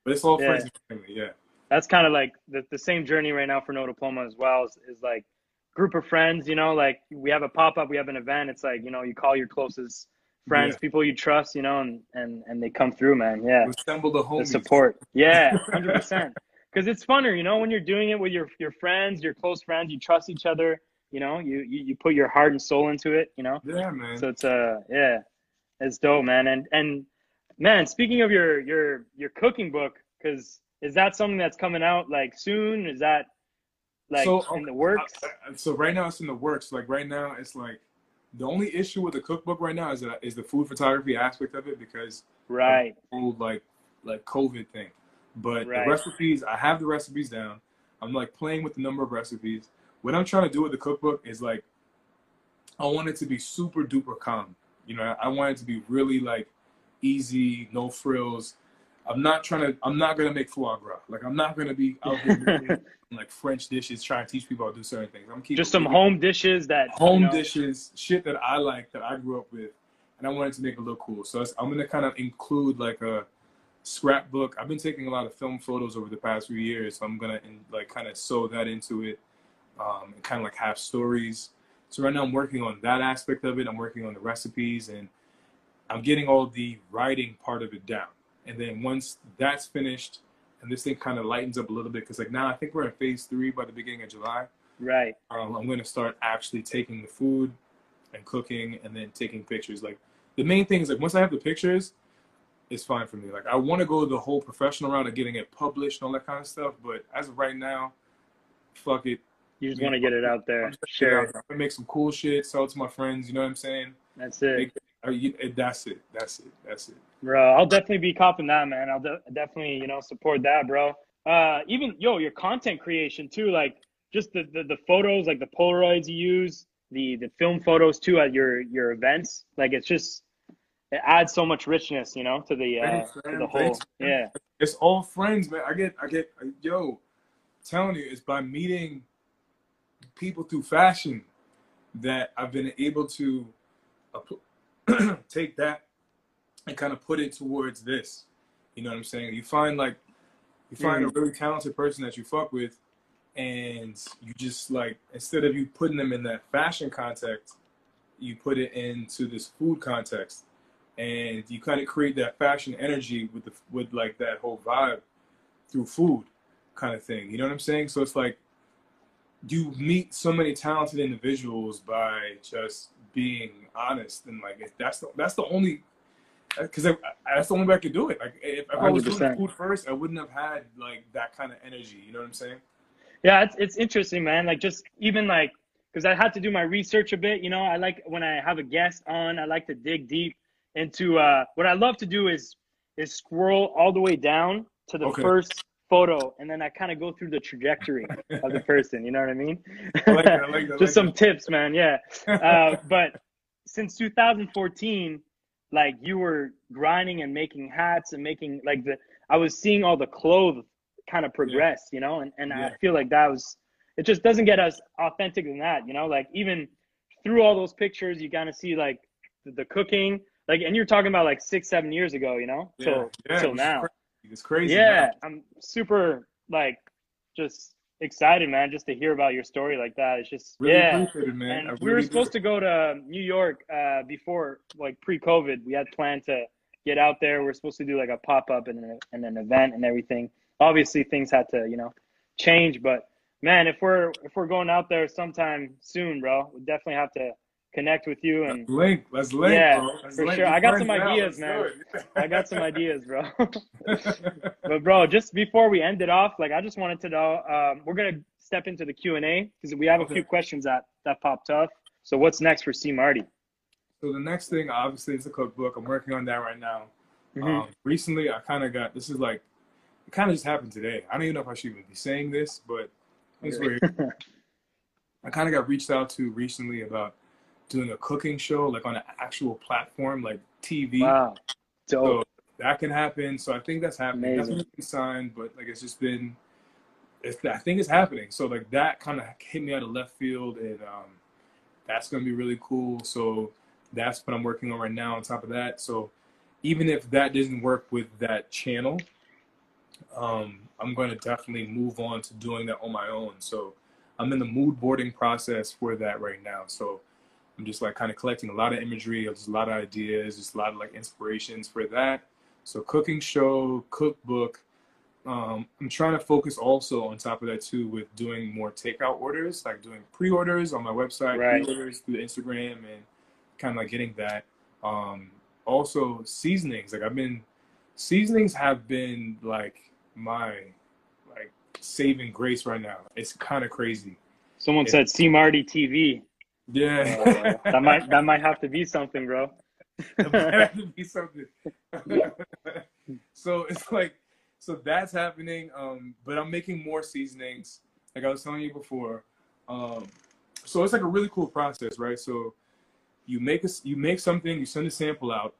But it's all Yeah. friends and family, yeah. That's kind of like the, the same journey right now for no diploma as well is, is like group of friends you know like we have a pop-up we have an event it's like you know you call your closest friends Yeah. people you trust you know and and and they come through man yeah assemble the homies. support yeah <laughs> 100% because it's funner you know when you're doing it with your your friends your close friends you trust each other you know you you, you put your heart and soul into it you know Yeah, man. so it's uh yeah, it's dope, man. And and man, speaking of your your your cooking book, because is that something that's coming out like soon? Is that like So, in the works? I- I- so right now it's in the works. Like right now, it's like the only issue with the cookbook right now is that is the food photography aspect of it because right, whole like like COVID thing. But Right. the recipes, I have the recipes down. I'm like playing with the number of recipes. What I'm trying to do with the cookbook is like I want it to be super duper calm. You know, I want it to be really like easy, no frills. I'm not trying to. I'm not gonna make foie gras. Like I'm not gonna be <laughs> out here making, like French dishes, trying to teach people how to do certain things. I'm keeping just some home dishes that you home know, dishes, shit that I like that I grew up with, and I wanted to make it look cool. So I'm gonna kind of include like a scrapbook. I've been taking a lot of film photos over the past few years, so I'm gonna in, like kind of sew that into it, um, and kind of like have stories. So right now I'm working on that aspect of it. I'm working on the recipes, and I'm getting all the writing part of it down. And then once that's finished, and this thing kind of lightens up a little bit, because like now I think we're in phase three by the beginning of July right, um, I'm going to start actually taking the food and cooking and then taking pictures. Like the main thing is like once I have the pictures, it's fine for me. Like I want to go the whole professional route of getting it published and all that kind of stuff. But as of right now, fuck it. you just want to get it out there, I'm just gonna share it out there. Make some cool shit, sell it to my friends. You know what I'm saying? That's it, Make- uh, you, that's it. That's it. That's it. bro. I'll definitely be copping that, man. I'll de- definitely you know support that, bro. Uh, even yo, your content creation too, like just the, the the photos, like the Polaroids you use, the the film photos too at your your events. Like it's just it adds so much richness, you know, to the uh, Thanks, to the whole. Thanks. Yeah, It's all friends, man. I get, I get, yo, telling you, it's by meeting people through fashion that I've been able to <clears throat> take that and kind of put it towards this. You know what I'm saying? You find like, you find a mm. really talented person that you fuck with, and you just like instead of you putting them in that fashion context, you put it into this food context, and you kind of create that fashion energy with the with like that whole vibe through food. kind of thing. You know what I'm saying? So it's like you meet so many talented individuals by just being honest and like that's the that's the only because that's the only way I could do it. Like if, if I was doing food first, I wouldn't have had like that kind of energy. You know what I'm saying? Yeah, it's it's interesting, man. Like just even like because I had to do my research a bit. You know, I like when I have a guest on, I like to dig deep into uh, what I love to do is is scroll all the way down to the okay. first photo and then I kind of go through the trajectory of the <laughs> person. You know what I mean? I like that, I like that, <laughs> Just like some that. tips, man. Yeah. <laughs> Uh, but since 2014, like you were grinding and making hats and making like the, I was seeing all the clothes kind of progress, yeah. you know, and, and yeah. I feel like that was, it just doesn't get as authentic than that, you know, like even through all those pictures, you kind of see like the, the, cooking, like, and you're talking about like six, seven years ago, you know, yeah. till, till now. It's crazy. Yeah. I'm super like just excited, man, just to hear about your story like that. It's just really yeah. It, man. And really we were supposed to go to New York uh, before, like pre-COVID. We had planned to get out there. We are supposed to do like a pop-up and, a, and an event and everything. Obviously, things had to, you know, change. But man, if we're if we're going out there sometime soon, bro, we definitely have to connect with you and let's link. Let's link, yeah, bro. Let's for link. sure. I got some ideas, man. <laughs> I got some ideas, bro. <laughs> but bro, just before we end it off, like I just wanted to know, um, we're gonna step into the Q and A because we have a few questions that that popped up. So what's next for C Marty? So the next thing, obviously, is a cookbook. I'm working on that right now. Mm-hmm. Um, recently, I kind of got this is like it kind of just happened today. I don't even know if I should even be saying this, but it's weird. <laughs> I kind of got reached out to recently about doing a cooking show like on an actual platform like TV. Wow. Dope. So that can happen. So I think that's happening. Amazing. That's been signed, but like it's just been it's, I think it's happening. So like that kind of hit me out of left field and um that's gonna be really cool. So that's what I'm working on right now on top of that. So even if that doesn't work with that channel, um, I'm going to definitely move on to doing that on my own. So I'm in the mood boarding process for that right now. So I'm just like kind of collecting a lot of imagery, just a lot of ideas, just a lot of like inspirations for that. So cooking show, cookbook. Um, I'm trying to focus also on top of that too with doing more takeout orders, like doing pre-orders on my website, right. pre-orders through Instagram, and kind of like getting that. Um, also seasonings, like I've been seasonings have been like my like saving grace right now. It's kind of crazy. Someone said C Marty TV. Yeah, uh, that might that might have to be something, bro. that might have to be <laughs> something. <laughs> so it's like, so that's happening. Um, but I'm making more seasonings, like I was telling you before. Um, so it's like a really cool process, right? So you make a, you make something, you send a sample out,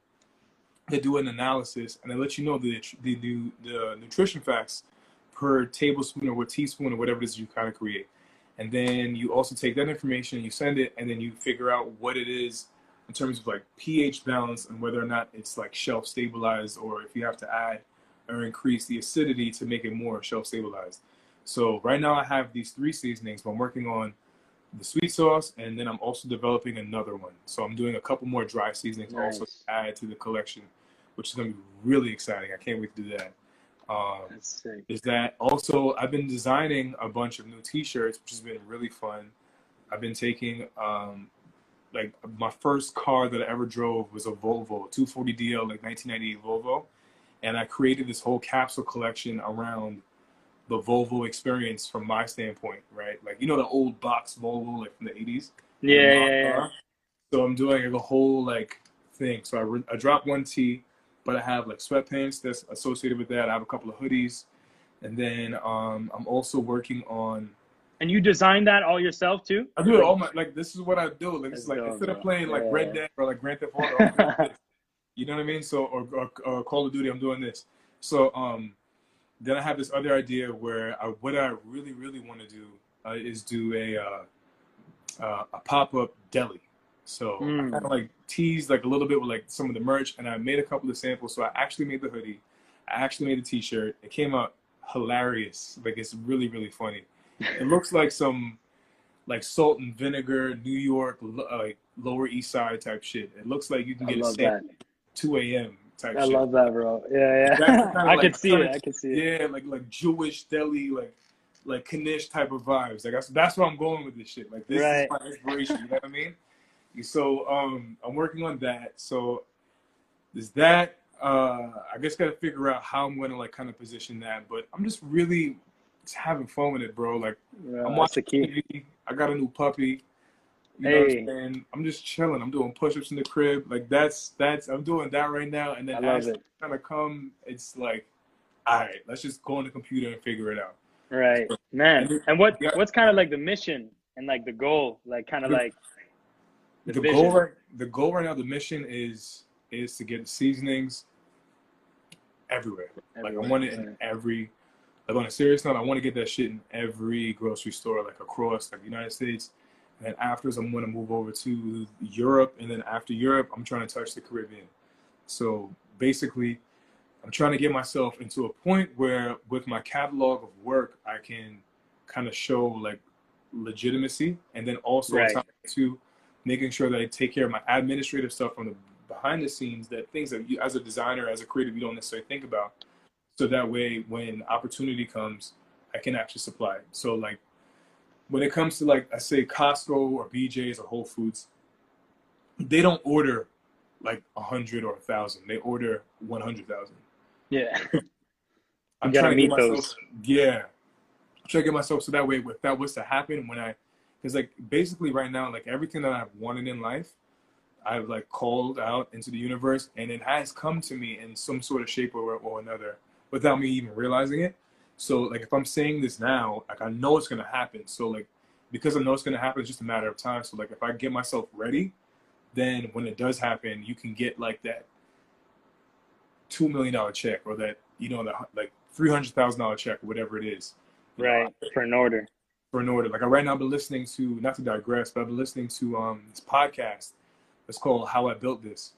they do an analysis, and they let you know the the, the, the nutrition facts per tablespoon or what teaspoon or whatever it is you kind of create and then you also take that information you send it and then you figure out what it is in terms of like ph balance and whether or not it's like shelf stabilized or if you have to add or increase the acidity to make it more shelf stabilized. So right now i have these three seasonings but i'm working on the sweet sauce and then i'm also developing another one. So i'm doing a couple more dry seasonings nice. also to add to the collection which is going to be really exciting. I can't wait to do that um, is that also I've been designing a bunch of new T-shirts, which has been really fun. I've been taking um, like my first car that I ever drove was a Volvo 240DL, like 1998 Volvo, and I created this whole capsule collection around the Volvo experience from my standpoint, right? Like you know the old box Volvo like from the 80s. Yeah, yeah, yeah. So I'm doing like a whole like thing. So I, re- I dropped one T but I have like sweatpants that's associated with that. I have a couple of hoodies, and then um, I'm also working on. And you design that all yourself too? I do it all my like. This is what I do. Like it's like instead of playing like yeah. Red Dead or like Grand Theft Auto, <laughs> you know what I mean? So or, or, or, Call of Duty, I'm doing this. So um, then I have this other idea where I, what I really really want to do uh, is do a uh, uh, a pop up deli. So mm. I kind of like teased like a little bit with like some of the merch, and I made a couple of samples. So I actually made the hoodie. I actually made the T-shirt. It came out hilarious. Like it's really really funny. It looks like some like salt and vinegar New York like Lower East Side type shit. It looks like you can get a sample 2 a.m. type I shit. love that, bro. Yeah, yeah. kinda <laughs> I like- could see kinda- it. I could see it. Yeah, like like Jewish deli, like like Knish type of vibes. Like that's that's where I'm going with this shit. Like this Right. is my inspiration. You know what I mean? So um, I'm working on that. So there's that. Uh, I guess gotta figure out how I'm gonna like kind of position that. But I'm just really just having fun with it, bro. Like Yeah, I'm watching key. TV. I got a new puppy. You know Hey. I'm saying? I'm just chilling. I'm doing push-ups in the crib. Like that's that's I'm doing that right now. And then as it. kind of come, it's like, all right, let's just go on the computer and figure it out. Right, man. And what Yeah. what's kind of like the mission and like the goal, like kind of like the, The, goal right the goal right now, the mission is is to get seasonings everywhere. Like I want it in every like on a serious note, I want to get that shit in every grocery store, like across like the United States. And then afterwards, I'm going to move over to Europe, and then after Europe, I'm trying to touch the Caribbean. So basically, I'm trying to get myself into a point where, with my catalog of work, I can kind of show like legitimacy, and then also Right. top of it, too, making sure that I take care of my administrative stuff from the behind the scenes, that things that you, as a designer, as a creative, you don't necessarily think about. So that way, when opportunity comes, I can actually supply. it. So like, when it comes to like, I say Costco or BJ's or Whole Foods, they don't order like a hundred or a thousand. They order one hundred thousand. Yeah. <laughs> I'm trying to get meet myself. those. Yeah, I'm trying to get myself so that way, if that was to happen, when I, because like basically right now, like everything that I've wanted in life, I've like called out into the universe, and it has come to me in some sort of shape or, or another, without me even realizing it. So like if I'm saying this now, like I know it's gonna happen. So like because I know it's gonna happen, it's just a matter of time. So like if I get myself ready, then when it does happen, you can get like that two million dollar check or that you know the like three hundred thousand dollar check or whatever it is. Right. For an order. For an order. Like I, right now, I've been listening to not to digress, but I've been listening to um this podcast. It's called How I Built This.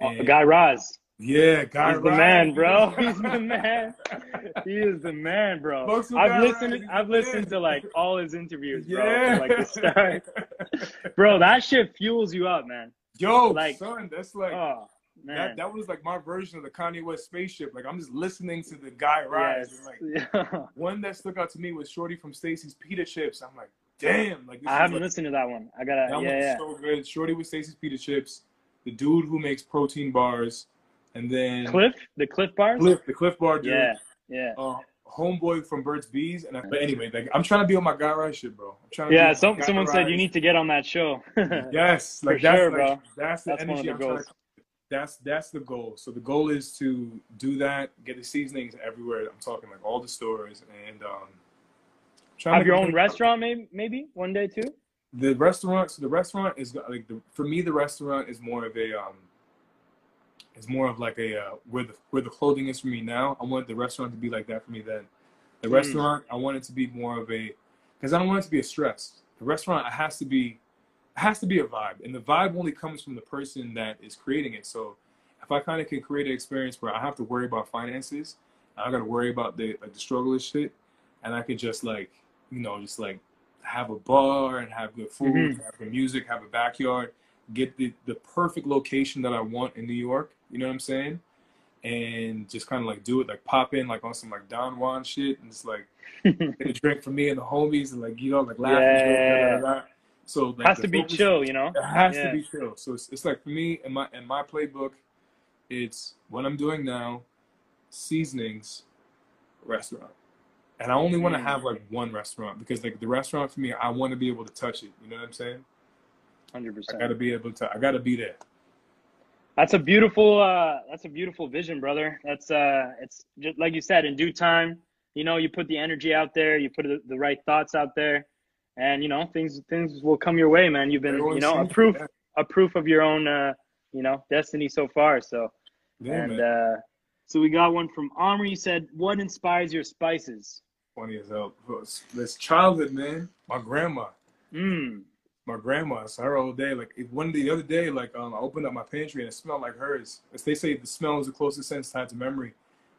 And- Guy Raz. yeah, Guy He's the man, bro. <laughs> He's the man. He is the man, bro. Folks I've Guy listened. Raz, I've listened to like all his interviews, bro. Yeah, From, like the start, <laughs> bro. That shit fuels you up, man. Yo, Like- son, that's like Oh. Man. That was like my version of the Kanye West spaceship. Like I'm just listening to the Guy Raz. yes. like <laughs> Yeah. one that stuck out to me was Shorty from Stacy's Pita Chips. I'm like, damn, like this I haven't like, listened to that one. I gotta. That yeah, yeah. so good. Shorty with Stacy's Pita Chips, the dude who makes protein bars, and then Cliff, the Clif bars. Cliff, the Clif Bar dude. Yeah, yeah. Uh, homeboy from Burt's Bees, and I, but anyway, like, I'm trying to be on my Guy Raz shit, bro. I'm trying to Yeah, some, someone said you need to get on that show. <laughs> Yes, like For that's sure, like, bro. that's the That's energy the I'm trying goals. to. That's that's the goal. So the goal is to do that, get the seasonings everywhere. I'm talking like all the stores, and um, trying Have to your own restaurant, maybe, maybe one day too. The restaurant, so the restaurant is like the, for me. The restaurant is more of a um, is more of like a uh, where the where the clothing is for me now. I want the restaurant to be like that for me then. The Mm. restaurant, I want it to be more of a because I don't want it to be a stress. The restaurant, it has to be has to be a vibe, and the vibe only comes from the person that is creating it. So if I kind of can create an experience where I have to worry about finances, I got to worry about the like the struggle and shit, and I could just like you know just like have a bar and have good food, Mhm. have good music, have a backyard, get the the perfect location that I want in New York. You know what I'm saying? And just kind of like do it, like pop in like on some like Don Juan shit, and just like <laughs> get a drink for me and the homies, and like you know like laugh. and joke, Yeah. So like, Has to be focus- chill, you know. It has Yeah. to be chill. So it's, it's like for me in my in my playbook, it's what I'm doing now, seasonings, restaurant, and I only want to Mm. have like one restaurant because like the restaurant for me, I want to be able to touch it. You know what I'm saying? Hundred percent. I gotta be able to. I gotta be there. That's a beautiful. Uh, that's a beautiful vision, brother. That's uh, it's just like you said. In due time, you know, you put the energy out there, you put the, the right thoughts out there, and you know, things things will come your way, man. You've been, you know, a proof a proof of your own, uh, you know, destiny so far. So, Yeah, and man. uh, so we got one from Omri. He said, "What inspires your spices?" Funny as hell. This childhood, man. My grandma. Mm. my grandma. So her all day, like one day, the other day, like um, I opened up my pantry and it smelled like hers. As they say, the smell is the closest sense tied to memory.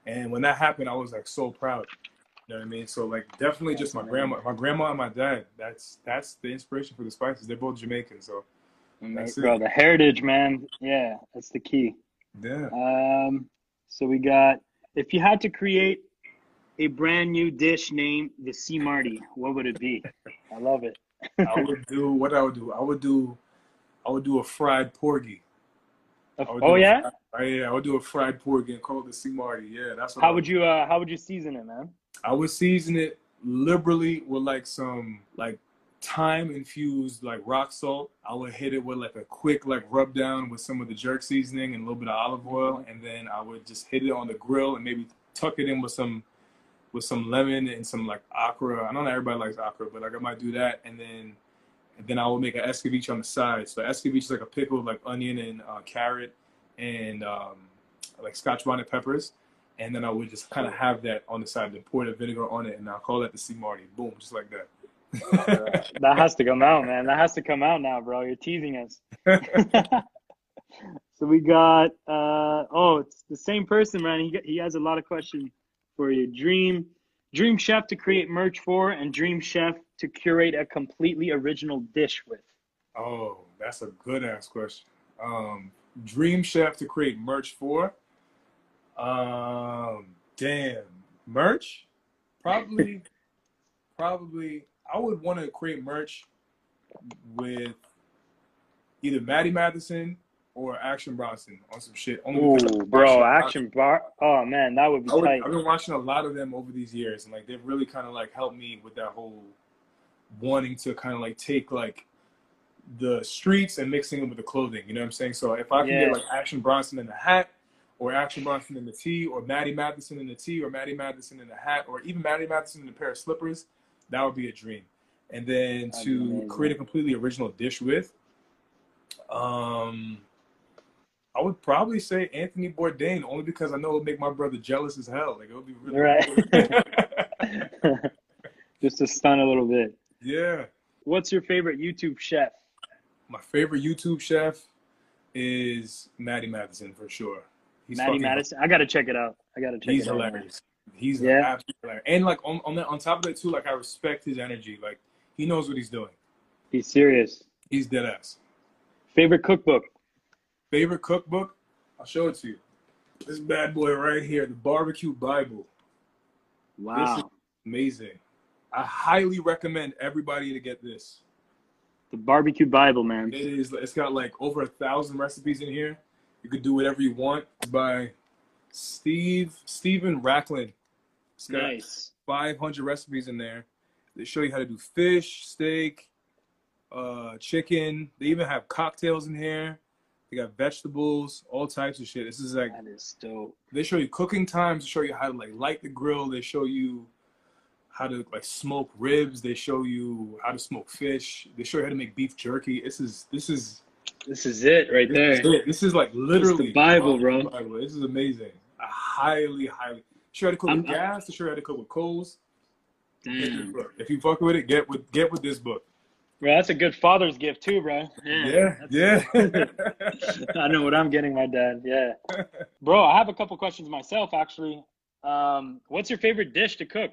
And when that happened, I was like so proud. You know what I mean? So like definitely just my grandma, my grandma and my dad. That's that's the inspiration for the spices. They're both Jamaican, so That's Bro, it. the heritage, man. Yeah, that's the key. Yeah. Um, so we got if you had to create a brand new dish named the Sea Marty, what would it be? I love it. I would do what I would do. I would do, I would do a fried porgy. Oh yeah. fri- yeah, I would do a fried porgy and call it the Sea Marty. Yeah, that's what I How would you uh how would you season it, man? I would season it liberally with like some like thyme infused like rock salt. I would hit it with like a quick like rub down with some of the jerk seasoning and a little bit of olive oil, and then I would just hit it on the grill and maybe tuck it in with some with some lemon and some like okra. I don't know everybody likes okra, but like I might do that, and then and then I would make an escabeche on the side. So escabeche is like a pickle like onion and uh, carrot and um, like Scotch bonnet peppers. And then I would just kind of have that on the side, then pour the vinegar on it, and I'll call that the sea Marty. Boom, just like that. <laughs> That has to come out, man. That has to come out now, bro. You're teasing us. <laughs> so we got uh oh, it's the same person, man. He he has a lot of questions for you. Dream dream chef to create merch for and dream chef to curate a completely original dish with. oh, that's a good ass question. Um, dream chef to create merch for? Um, damn, merch? Probably, <laughs> probably. I would want to create merch with either Matty Matheson or Action Bronson on some shit. Only Ooh, bro, action bar. Oh man, that would be I would, tight. I've been watching a lot of them over these years, and like they've really kind of like helped me with that whole wanting to kind of like take like the streets and mixing it with the clothing. You know what I'm saying? So if I can Yeah. get like Action Bronson in the hat, or Action Bronson in the tee, or Matty Matheson in the tee, or Matty Matheson in the hat, or even Matty Matheson in a pair of slippers, that would be a dream. And then That'd to create a completely original dish with, um, I would probably say Anthony Bourdain, only because I know it would make my brother jealous as hell. Like it would be really Right. <laughs> Just to stun a little bit. yeah. What's your favorite YouTube chef? My favorite YouTube chef is Matty Matheson for sure. He's Matty Matheson. I gotta check it out. I gotta check He's it out. He's hilarious. He's Yeah. absolutely hilarious. And like on on, that, on top of that too, like I respect his energy. Like he knows what he's doing. He's serious. He's dead ass. Favorite cookbook? Favorite cookbook? I'll show it to you. This bad boy right here, the Barbecue Bible. Wow. Amazing. I highly recommend everybody to get this. The barbecue Bible, man. It is. It's got like over a thousand recipes in here. You could do whatever you want. By Steve Steven Raichlen. It's got Nice. 500 recipes in there. They show you how to do fish, steak, uh, chicken. They even have cocktails in here. They got vegetables, all types of shit. This is like That is dope. they show you cooking times. They show you how to like light the grill. They show you how to like smoke ribs. They show you how to smoke fish. They show you how to make beef jerky. This is this is This is it right this there. is, it. This is like literally the Bible, bro. Bible. This is amazing. I highly, highly. You how to cook with I'm- gas. You how to cook with coals. Damn. If you fuck with it, get with get with this book. Bro, that's a good father's gift too, bro. Yeah, that's- yeah. <laughs> I know what I'm getting my dad. Yeah. <laughs> Bro, I have a couple questions myself actually. Um, what's your favorite dish to cook?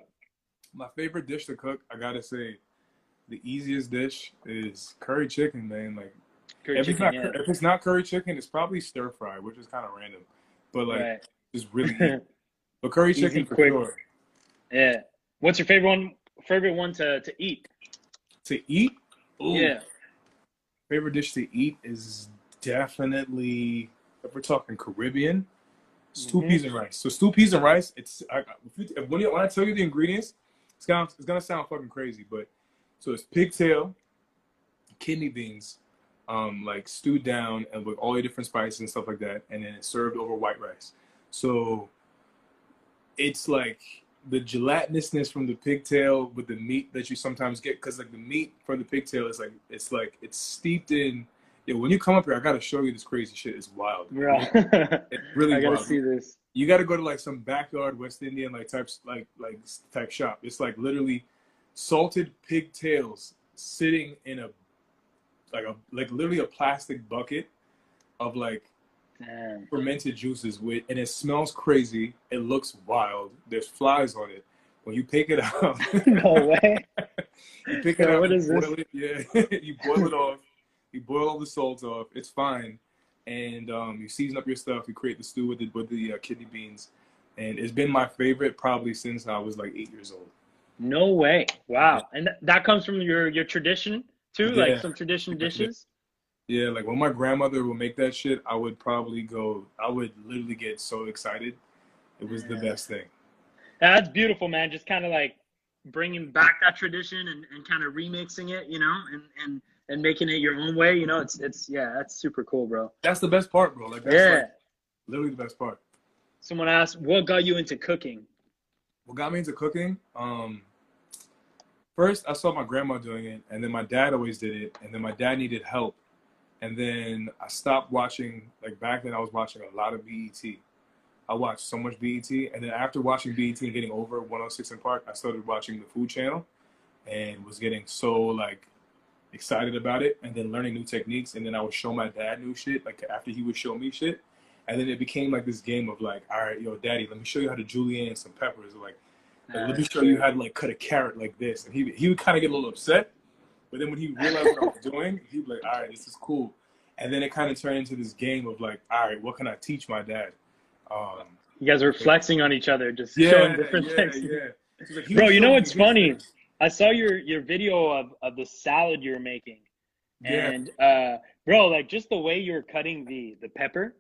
My favorite dish to cook, I gotta say, the easiest dish is curry chicken, man. Like Curry if it's chicken, not if it's not curry chicken, it's probably stir fry, which is kind of random, but like Right. it's really. <laughs> But curry Easy, chicken for quick. sure. Yeah. What's your favorite one favorite one to, to eat? To eat, ooh, Yeah. favorite dish to eat is definitely if we're talking Caribbean, stew Mhm. peas and rice. So stew peas and rice, it's I, if when, when I tell you the ingredients, it's gonna it's gonna sound fucking crazy, but so it's pigtail, kidney beans, um, like stewed down and with all your different spices and stuff like that, and then it's served over white rice. So it's like the gelatinousness from the pigtail with the meat that you sometimes get because like the meat from the pigtail is like it's like it's steeped in yeah when you come up here i gotta show you this crazy shit it's wild Bro. <laughs> it's really I gotta wild see this. you gotta go to like some backyard west indian like types like like type shop it's like literally salted pigtails sitting in a like a like literally a plastic bucket of like Damn. fermented juices with and it smells crazy it looks wild there's flies on it when you pick it up, <laughs> <laughs> no way. you pick it up what you this? boil it yeah <laughs> you boil it off you boil all the salt off it's fine and um, you season up your stuff. You create the stew with the with the uh, kidney beans, and it's been my favorite probably since I was like eight years old. No way! Wow, and th- that comes from your your tradition too, Yeah. like some tradition dishes. Yeah, like when my grandmother would make that shit, I would probably go. I would literally get so excited. It was the best thing. That's beautiful, man. Just kind of like bringing back that tradition and, and kind of remixing it, you know, and, and and making it your own way. You know, it's it's yeah, that's super cool, bro. That's the best part, bro. Like that's Yeah. like literally the best part. Someone asked, what got you into cooking? what got me into cooking um first i saw my grandma doing it and then my dad always did it and then my dad needed help and then i stopped watching like back then i was watching a lot of BET i watched so much BET and then after watching BET and getting over 106 & Park i started watching the food channel and was getting so like excited about it and then learning new techniques and then i would show my dad new shit like after he would show me shit and then it became like this game of like, all right, yo, daddy, let me show you how to julienne some peppers. Like, like, let me show you how to like cut a carrot like this. And he he would kind of get a little upset, but then when he realized what I was doing, he'd be like, all right, this is cool. And then it kind of turned into this game of like, all right, what can I teach my dad? Um, You guys were flexing on each other, just yeah, showing different yeah, things. yeah. Like, Bro, you know showing what's funny? things. I saw your your video of, of the salad you were making, Yeah. and uh, bro, like just the way you were cutting the the pepper,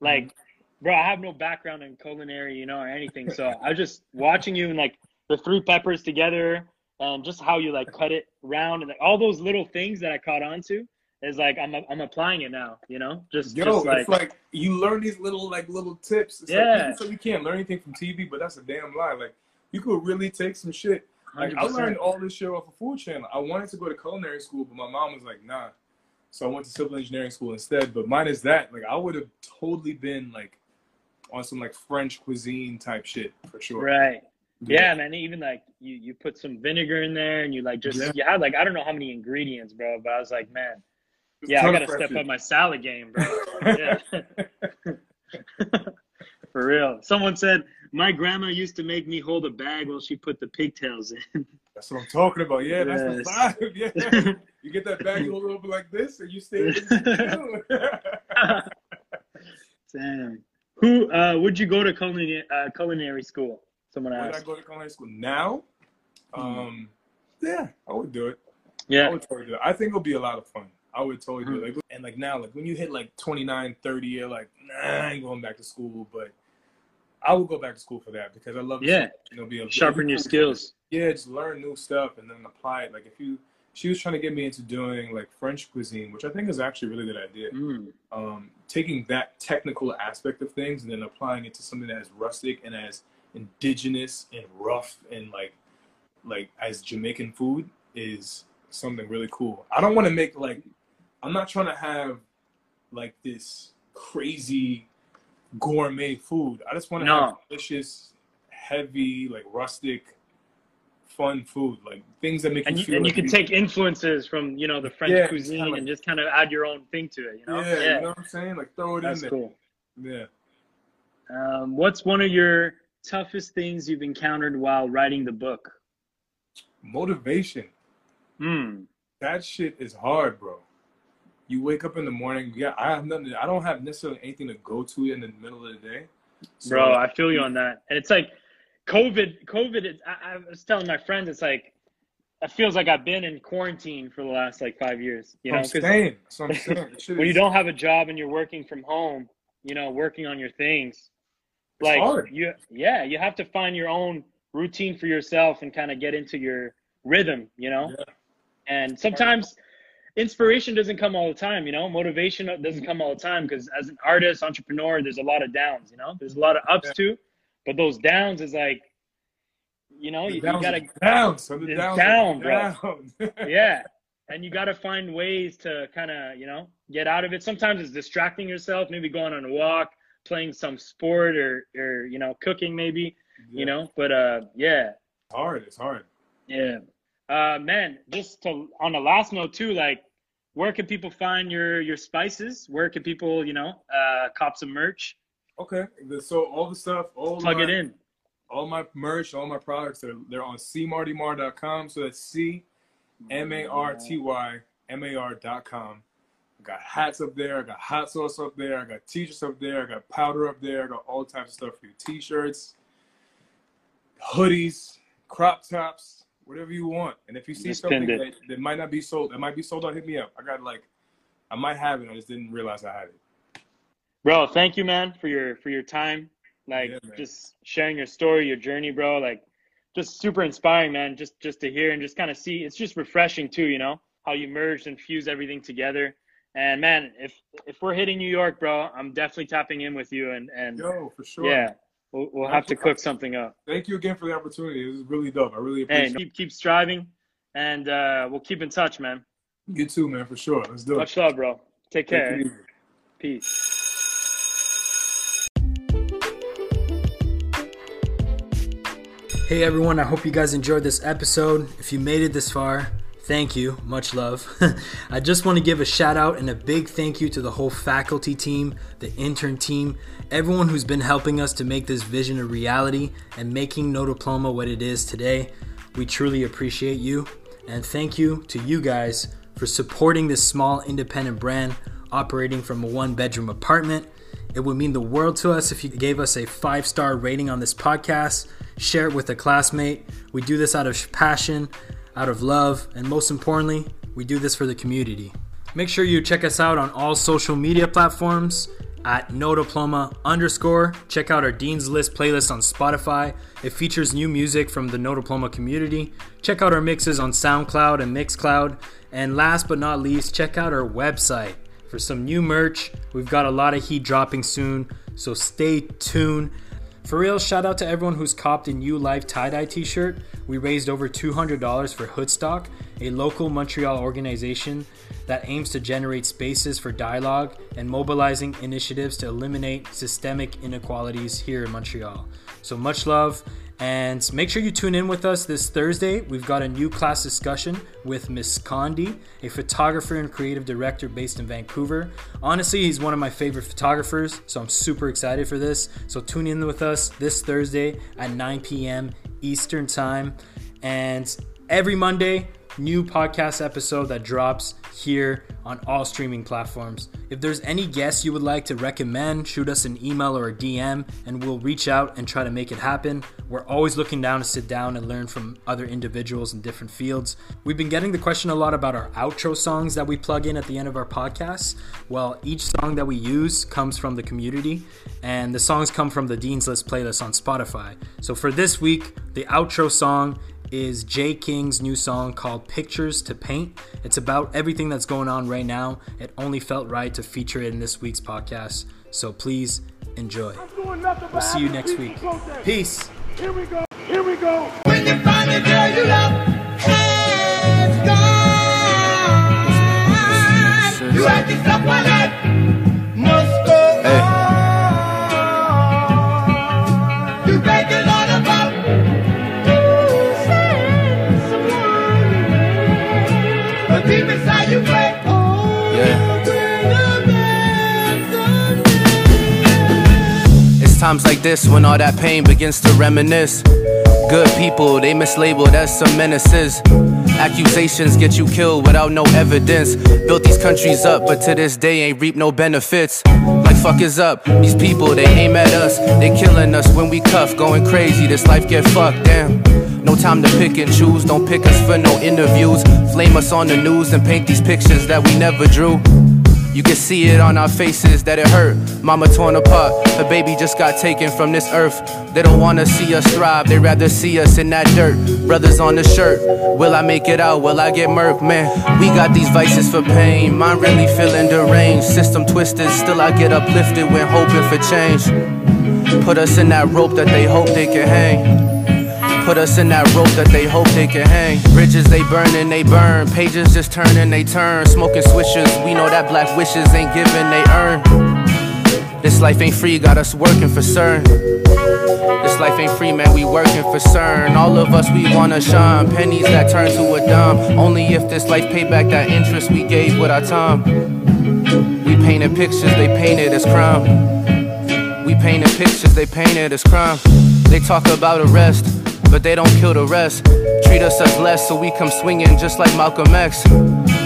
like, Mm-hmm. Bro, I have no background in culinary, you know, or anything, so I was just watching you and like the three peppers together, and just how you like cut it round, and like all those little things that I caught on to is like I'm I'm applying it now, you know, just Yo, just like, it's like you learn these little like little tips. It's Yeah. Like, so you can't learn anything from TV, but that's a damn lie. Like you could really take some shit. Like I 100%. learned all this shit off of Food Channel. I wanted to go to culinary school, but my mom was like, nah. So I went to civil engineering school instead. But mine is that. Like I would have totally been like on some like French cuisine type shit for sure. right. Yeah, man. Even like you, you put some vinegar in there, and you like just Yeah. you had like I don't know how many ingredients, bro. But I was like, man, a yeah, I gotta step shit. up my salad game, bro. yeah, <laughs> <laughs> for real. Someone said my grandma used to make me hold a bag while she put the pigtails in. That's what I'm talking about. Yeah, that's the Yes. vibe. Yeah. <laughs> You get that bag, you hold it over like this, and you stay. Damn. Who uh, would you go to culinary uh, culinary school? Someone asked. Would I go to culinary school now? Um, yeah, I would do it. Yeah, I would totally do it. I think it'll be a lot of fun. I would totally Mm-hmm. do it. Like, and like now, like when you hit like 29, 30, you're like, nah, I ain't going back to school. But I would go back to school for that because I love to, Yeah. you know, be able to sharpen your skills. <laughs> Yeah, just learn new stuff and then apply it. Like if you, she was trying to get me into doing like French cuisine, which I think is actually a really good idea. Mm. Um, taking that technical aspect of things and then applying it to something that is rustic and as indigenous and rough and like like as Jamaican food is something really cool. I don't want to make like I'm not trying to have like this crazy gourmet food. I just want to No. have delicious, heavy, like rustic, fun food, like things that make And you you, and you can take influences from you know the French Yeah, cuisine kinda and just kind of add your own thing to it. You know, yeah, you know what I'm saying? Like throw it that's in there. cool. Yeah. Um, what's one of your toughest things you've encountered while writing the book? Motivation. Hmm. that shit is hard, bro. You wake up in the morning. Yeah, I have nothing. I don't have necessarily anything to go to in the middle of the day. So, Bro, I feel you on that. And it's like COVID. COVID. Is, I, I was telling my friends, it's like it feels like I've been in quarantine for the last like five years. You know, I'm 'cause saying. That's what I'm <laughs> saying. When you don't have a job and you're working from home, you know, working on your things, like you, yeah, you have to find your own routine for yourself and kind of get into your rhythm. You know, Yeah. and sometimes inspiration doesn't come all the time. You know, motivation doesn't come all the time because as an artist, entrepreneur, there's a lot of downs. You know, there's a lot of ups Yeah. too, but those downs is like, you know, you, you gotta are down. So the downs down, bro. down. <laughs> yeah and you got to find ways to kind of you know get out of it sometimes it's distracting yourself maybe going on a walk playing some sport or or you know cooking maybe Yeah. you know but uh yeah It's hard. It's hard. yeah uh man just to on the last note too like where can people find your your spices where can people you know uh cop some merch Okay. So all the stuff, all plug my, it in all my merch, all my products, they're, they're on cmartymar.com. So that's C M A R T Y M A R.com. I got hats up there. I got hot sauce up there. I got t-shirts up there. I got powder up there. I got all types of stuff for you. T-shirts, hoodies, crop tops, whatever you want. And if you see Just something that, that might not be sold, that might be sold out, hit me up. I got like, I might have it. I just didn't realize I had it. Bro, thank you, man, for your for your time. Like Yeah, just sharing your story, your journey, bro. Like just super inspiring, man. Just just to hear and just kind of see. It's just refreshing too, you know, how you merged and fused everything together. And man, if if we're hitting New York, bro, I'm definitely tapping in with you and and Yo, for sure. yeah, we'll, we'll have to cook something up. Thank you again for the opportunity. This is really dope. I really Hey, appreciate keep keep striving, and uh, we'll keep in touch, man. You too, man, for sure. Let's do it. Much love, bro. Take Take care. it easy. Peace. Hey everyone, I hope you guys enjoyed this episode. If you made it this far, thank you. Much love. <laughs> I just want to give a shout out and a big thank you to the whole faculty team, the intern team, everyone who's been helping us to make this vision a reality and making No Diploma what it is today. We truly appreciate you. And thank you to you guys for supporting this small independent brand operating from a one bedroom apartment. It would mean the world to us if you gave us a five star rating on this podcast, share it with a classmate. We do this out of passion, out of love, and most importantly, we do this for the community. Make sure you check us out on all social media platforms at no diploma underscore. Check out our Dean's List playlist on Spotify. It features new music from the no diploma community. Check out our mixes on SoundCloud and Mixcloud. And last but not least, check out our website for some new merch. We've got a lot of heat dropping soon, so stay tuned. For real, shout out to everyone who's copped a new Life tie dye t shirt. We raised over $200 for Hoodstock, a local Montreal organization that aims to generate spaces for dialogue and mobilizing initiatives to eliminate systemic inequalities here in Montreal. So much love. And make sure you tune in with us this Thursday. We've got a new class discussion with Miss Condi, a photographer and creative director based in Vancouver. Honestly, he's one of my favorite photographers, so I'm super excited for this. So tune in with us this Thursday at 9 p.m. Eastern Time. And every Monday, new podcast episode that drops here on all streaming platforms. If there's any guests you would like to recommend, shoot us an email or a DM and we'll reach out and try to make it happen. We're always looking down to sit down and learn from other individuals in different fields. We've been getting the question a lot about our outro songs that we plug in at the end of our podcasts. Well, each song that we use comes from the community and the songs come from the Dean's List playlist on Spotify. So for this week, the outro song is Jay King's new song called Pictures to Paint. It's about everything that's going on right now. It only felt right to feature it in this week's podcast. So please enjoy. We'll see you next week. Peace. Here we go. Here we go. When you find the girl you love you have to stop times like this when all that pain begins to reminisce. Good people, they mislabeled as some menaces. Accusations get you killed without no evidence. Built these countries up, but to this day ain't reap no benefits. Like fuck is up, these people they aim at us. They killing us when we cuff, going crazy. This life get fucked, damn. No time to pick and choose, don't pick us for no interviews. Flame us on the news and paint these pictures that we never drew. You can see it on our faces that it hurt. Mama torn apart, her baby just got taken from this earth. They don't wanna see us thrive, they rather see us in that dirt. Brothers on the shirt, will I make it out? Will I get murked? Man, we got these vices for pain. Mind really feeling deranged. System twisted, still I get uplifted when hoping for change. Put us in that rope that they hope they can hang. Put us in that rope that they hope they can hang. Bridges they burn and they burn. Pages just turn and they turn. Smoking swishers, we know that black wishes ain't given, they earn. This life ain't free, got us working for CERN. This life ain't free, man, we working for CERN. All of us, we wanna shine. Pennies that turn to a dime. Only if this life pay back that interest we gave with our time. We painted pictures, they painted as crime. We painted pictures, they painted as crime. They talk about arrest, but they don't kill the rest. Treat us as less, so we come swinging just like Malcolm X.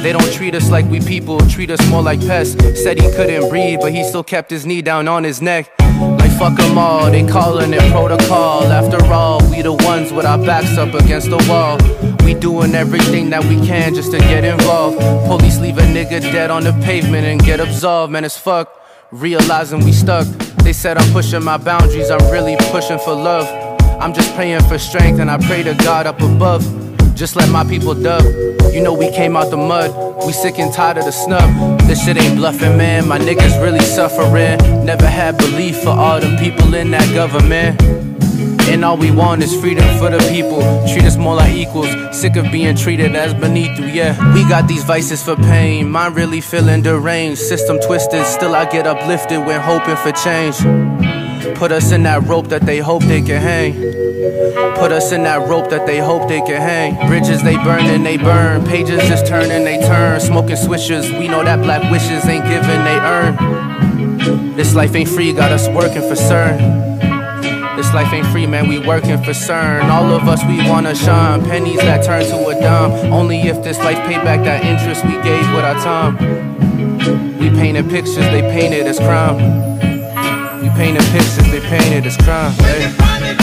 They don't treat us like we people, treat us more like pests. Said he couldn't breathe, but he still kept his knee down on his neck. Like fuck them all, they callin' it protocol. After all, we the ones with our backs up against the wall. We doing everything that we can just to get involved. Police leave a nigga dead on the pavement and get absolved, man, it's fuck. Realizing we stuck. They said I'm pushing my boundaries, I'm really pushing for love. I'm just praying for strength and I pray to God up above. Just let my people dub. You know we came out the mud. We sick and tired of the snub. This shit ain't bluffing, man. My niggas really suffering. Never had belief for all them people in that government. And all we want is freedom for the people. Treat us more like equals. Sick of being treated as beneath you, yeah. We got these vices for pain. Mind really feeling deranged. System twisted. Still, I get uplifted when hoping for change. Put us in that rope that they hope they can hang. Put us in that rope that they hope they can hang. Bridges they burn and they burn. Pages just turn and they turn. Smoking swishers. We know that black wishes ain't given, they earn. This life ain't free, got us working for CERN. This life ain't free, man, we working for CERN. All of us, we wanna shine. Pennies that turn to a dime. Only if this life pay back that interest we gave with our time. We painted pictures, they painted as crime. Painted pictures, they painted as crime. Hey.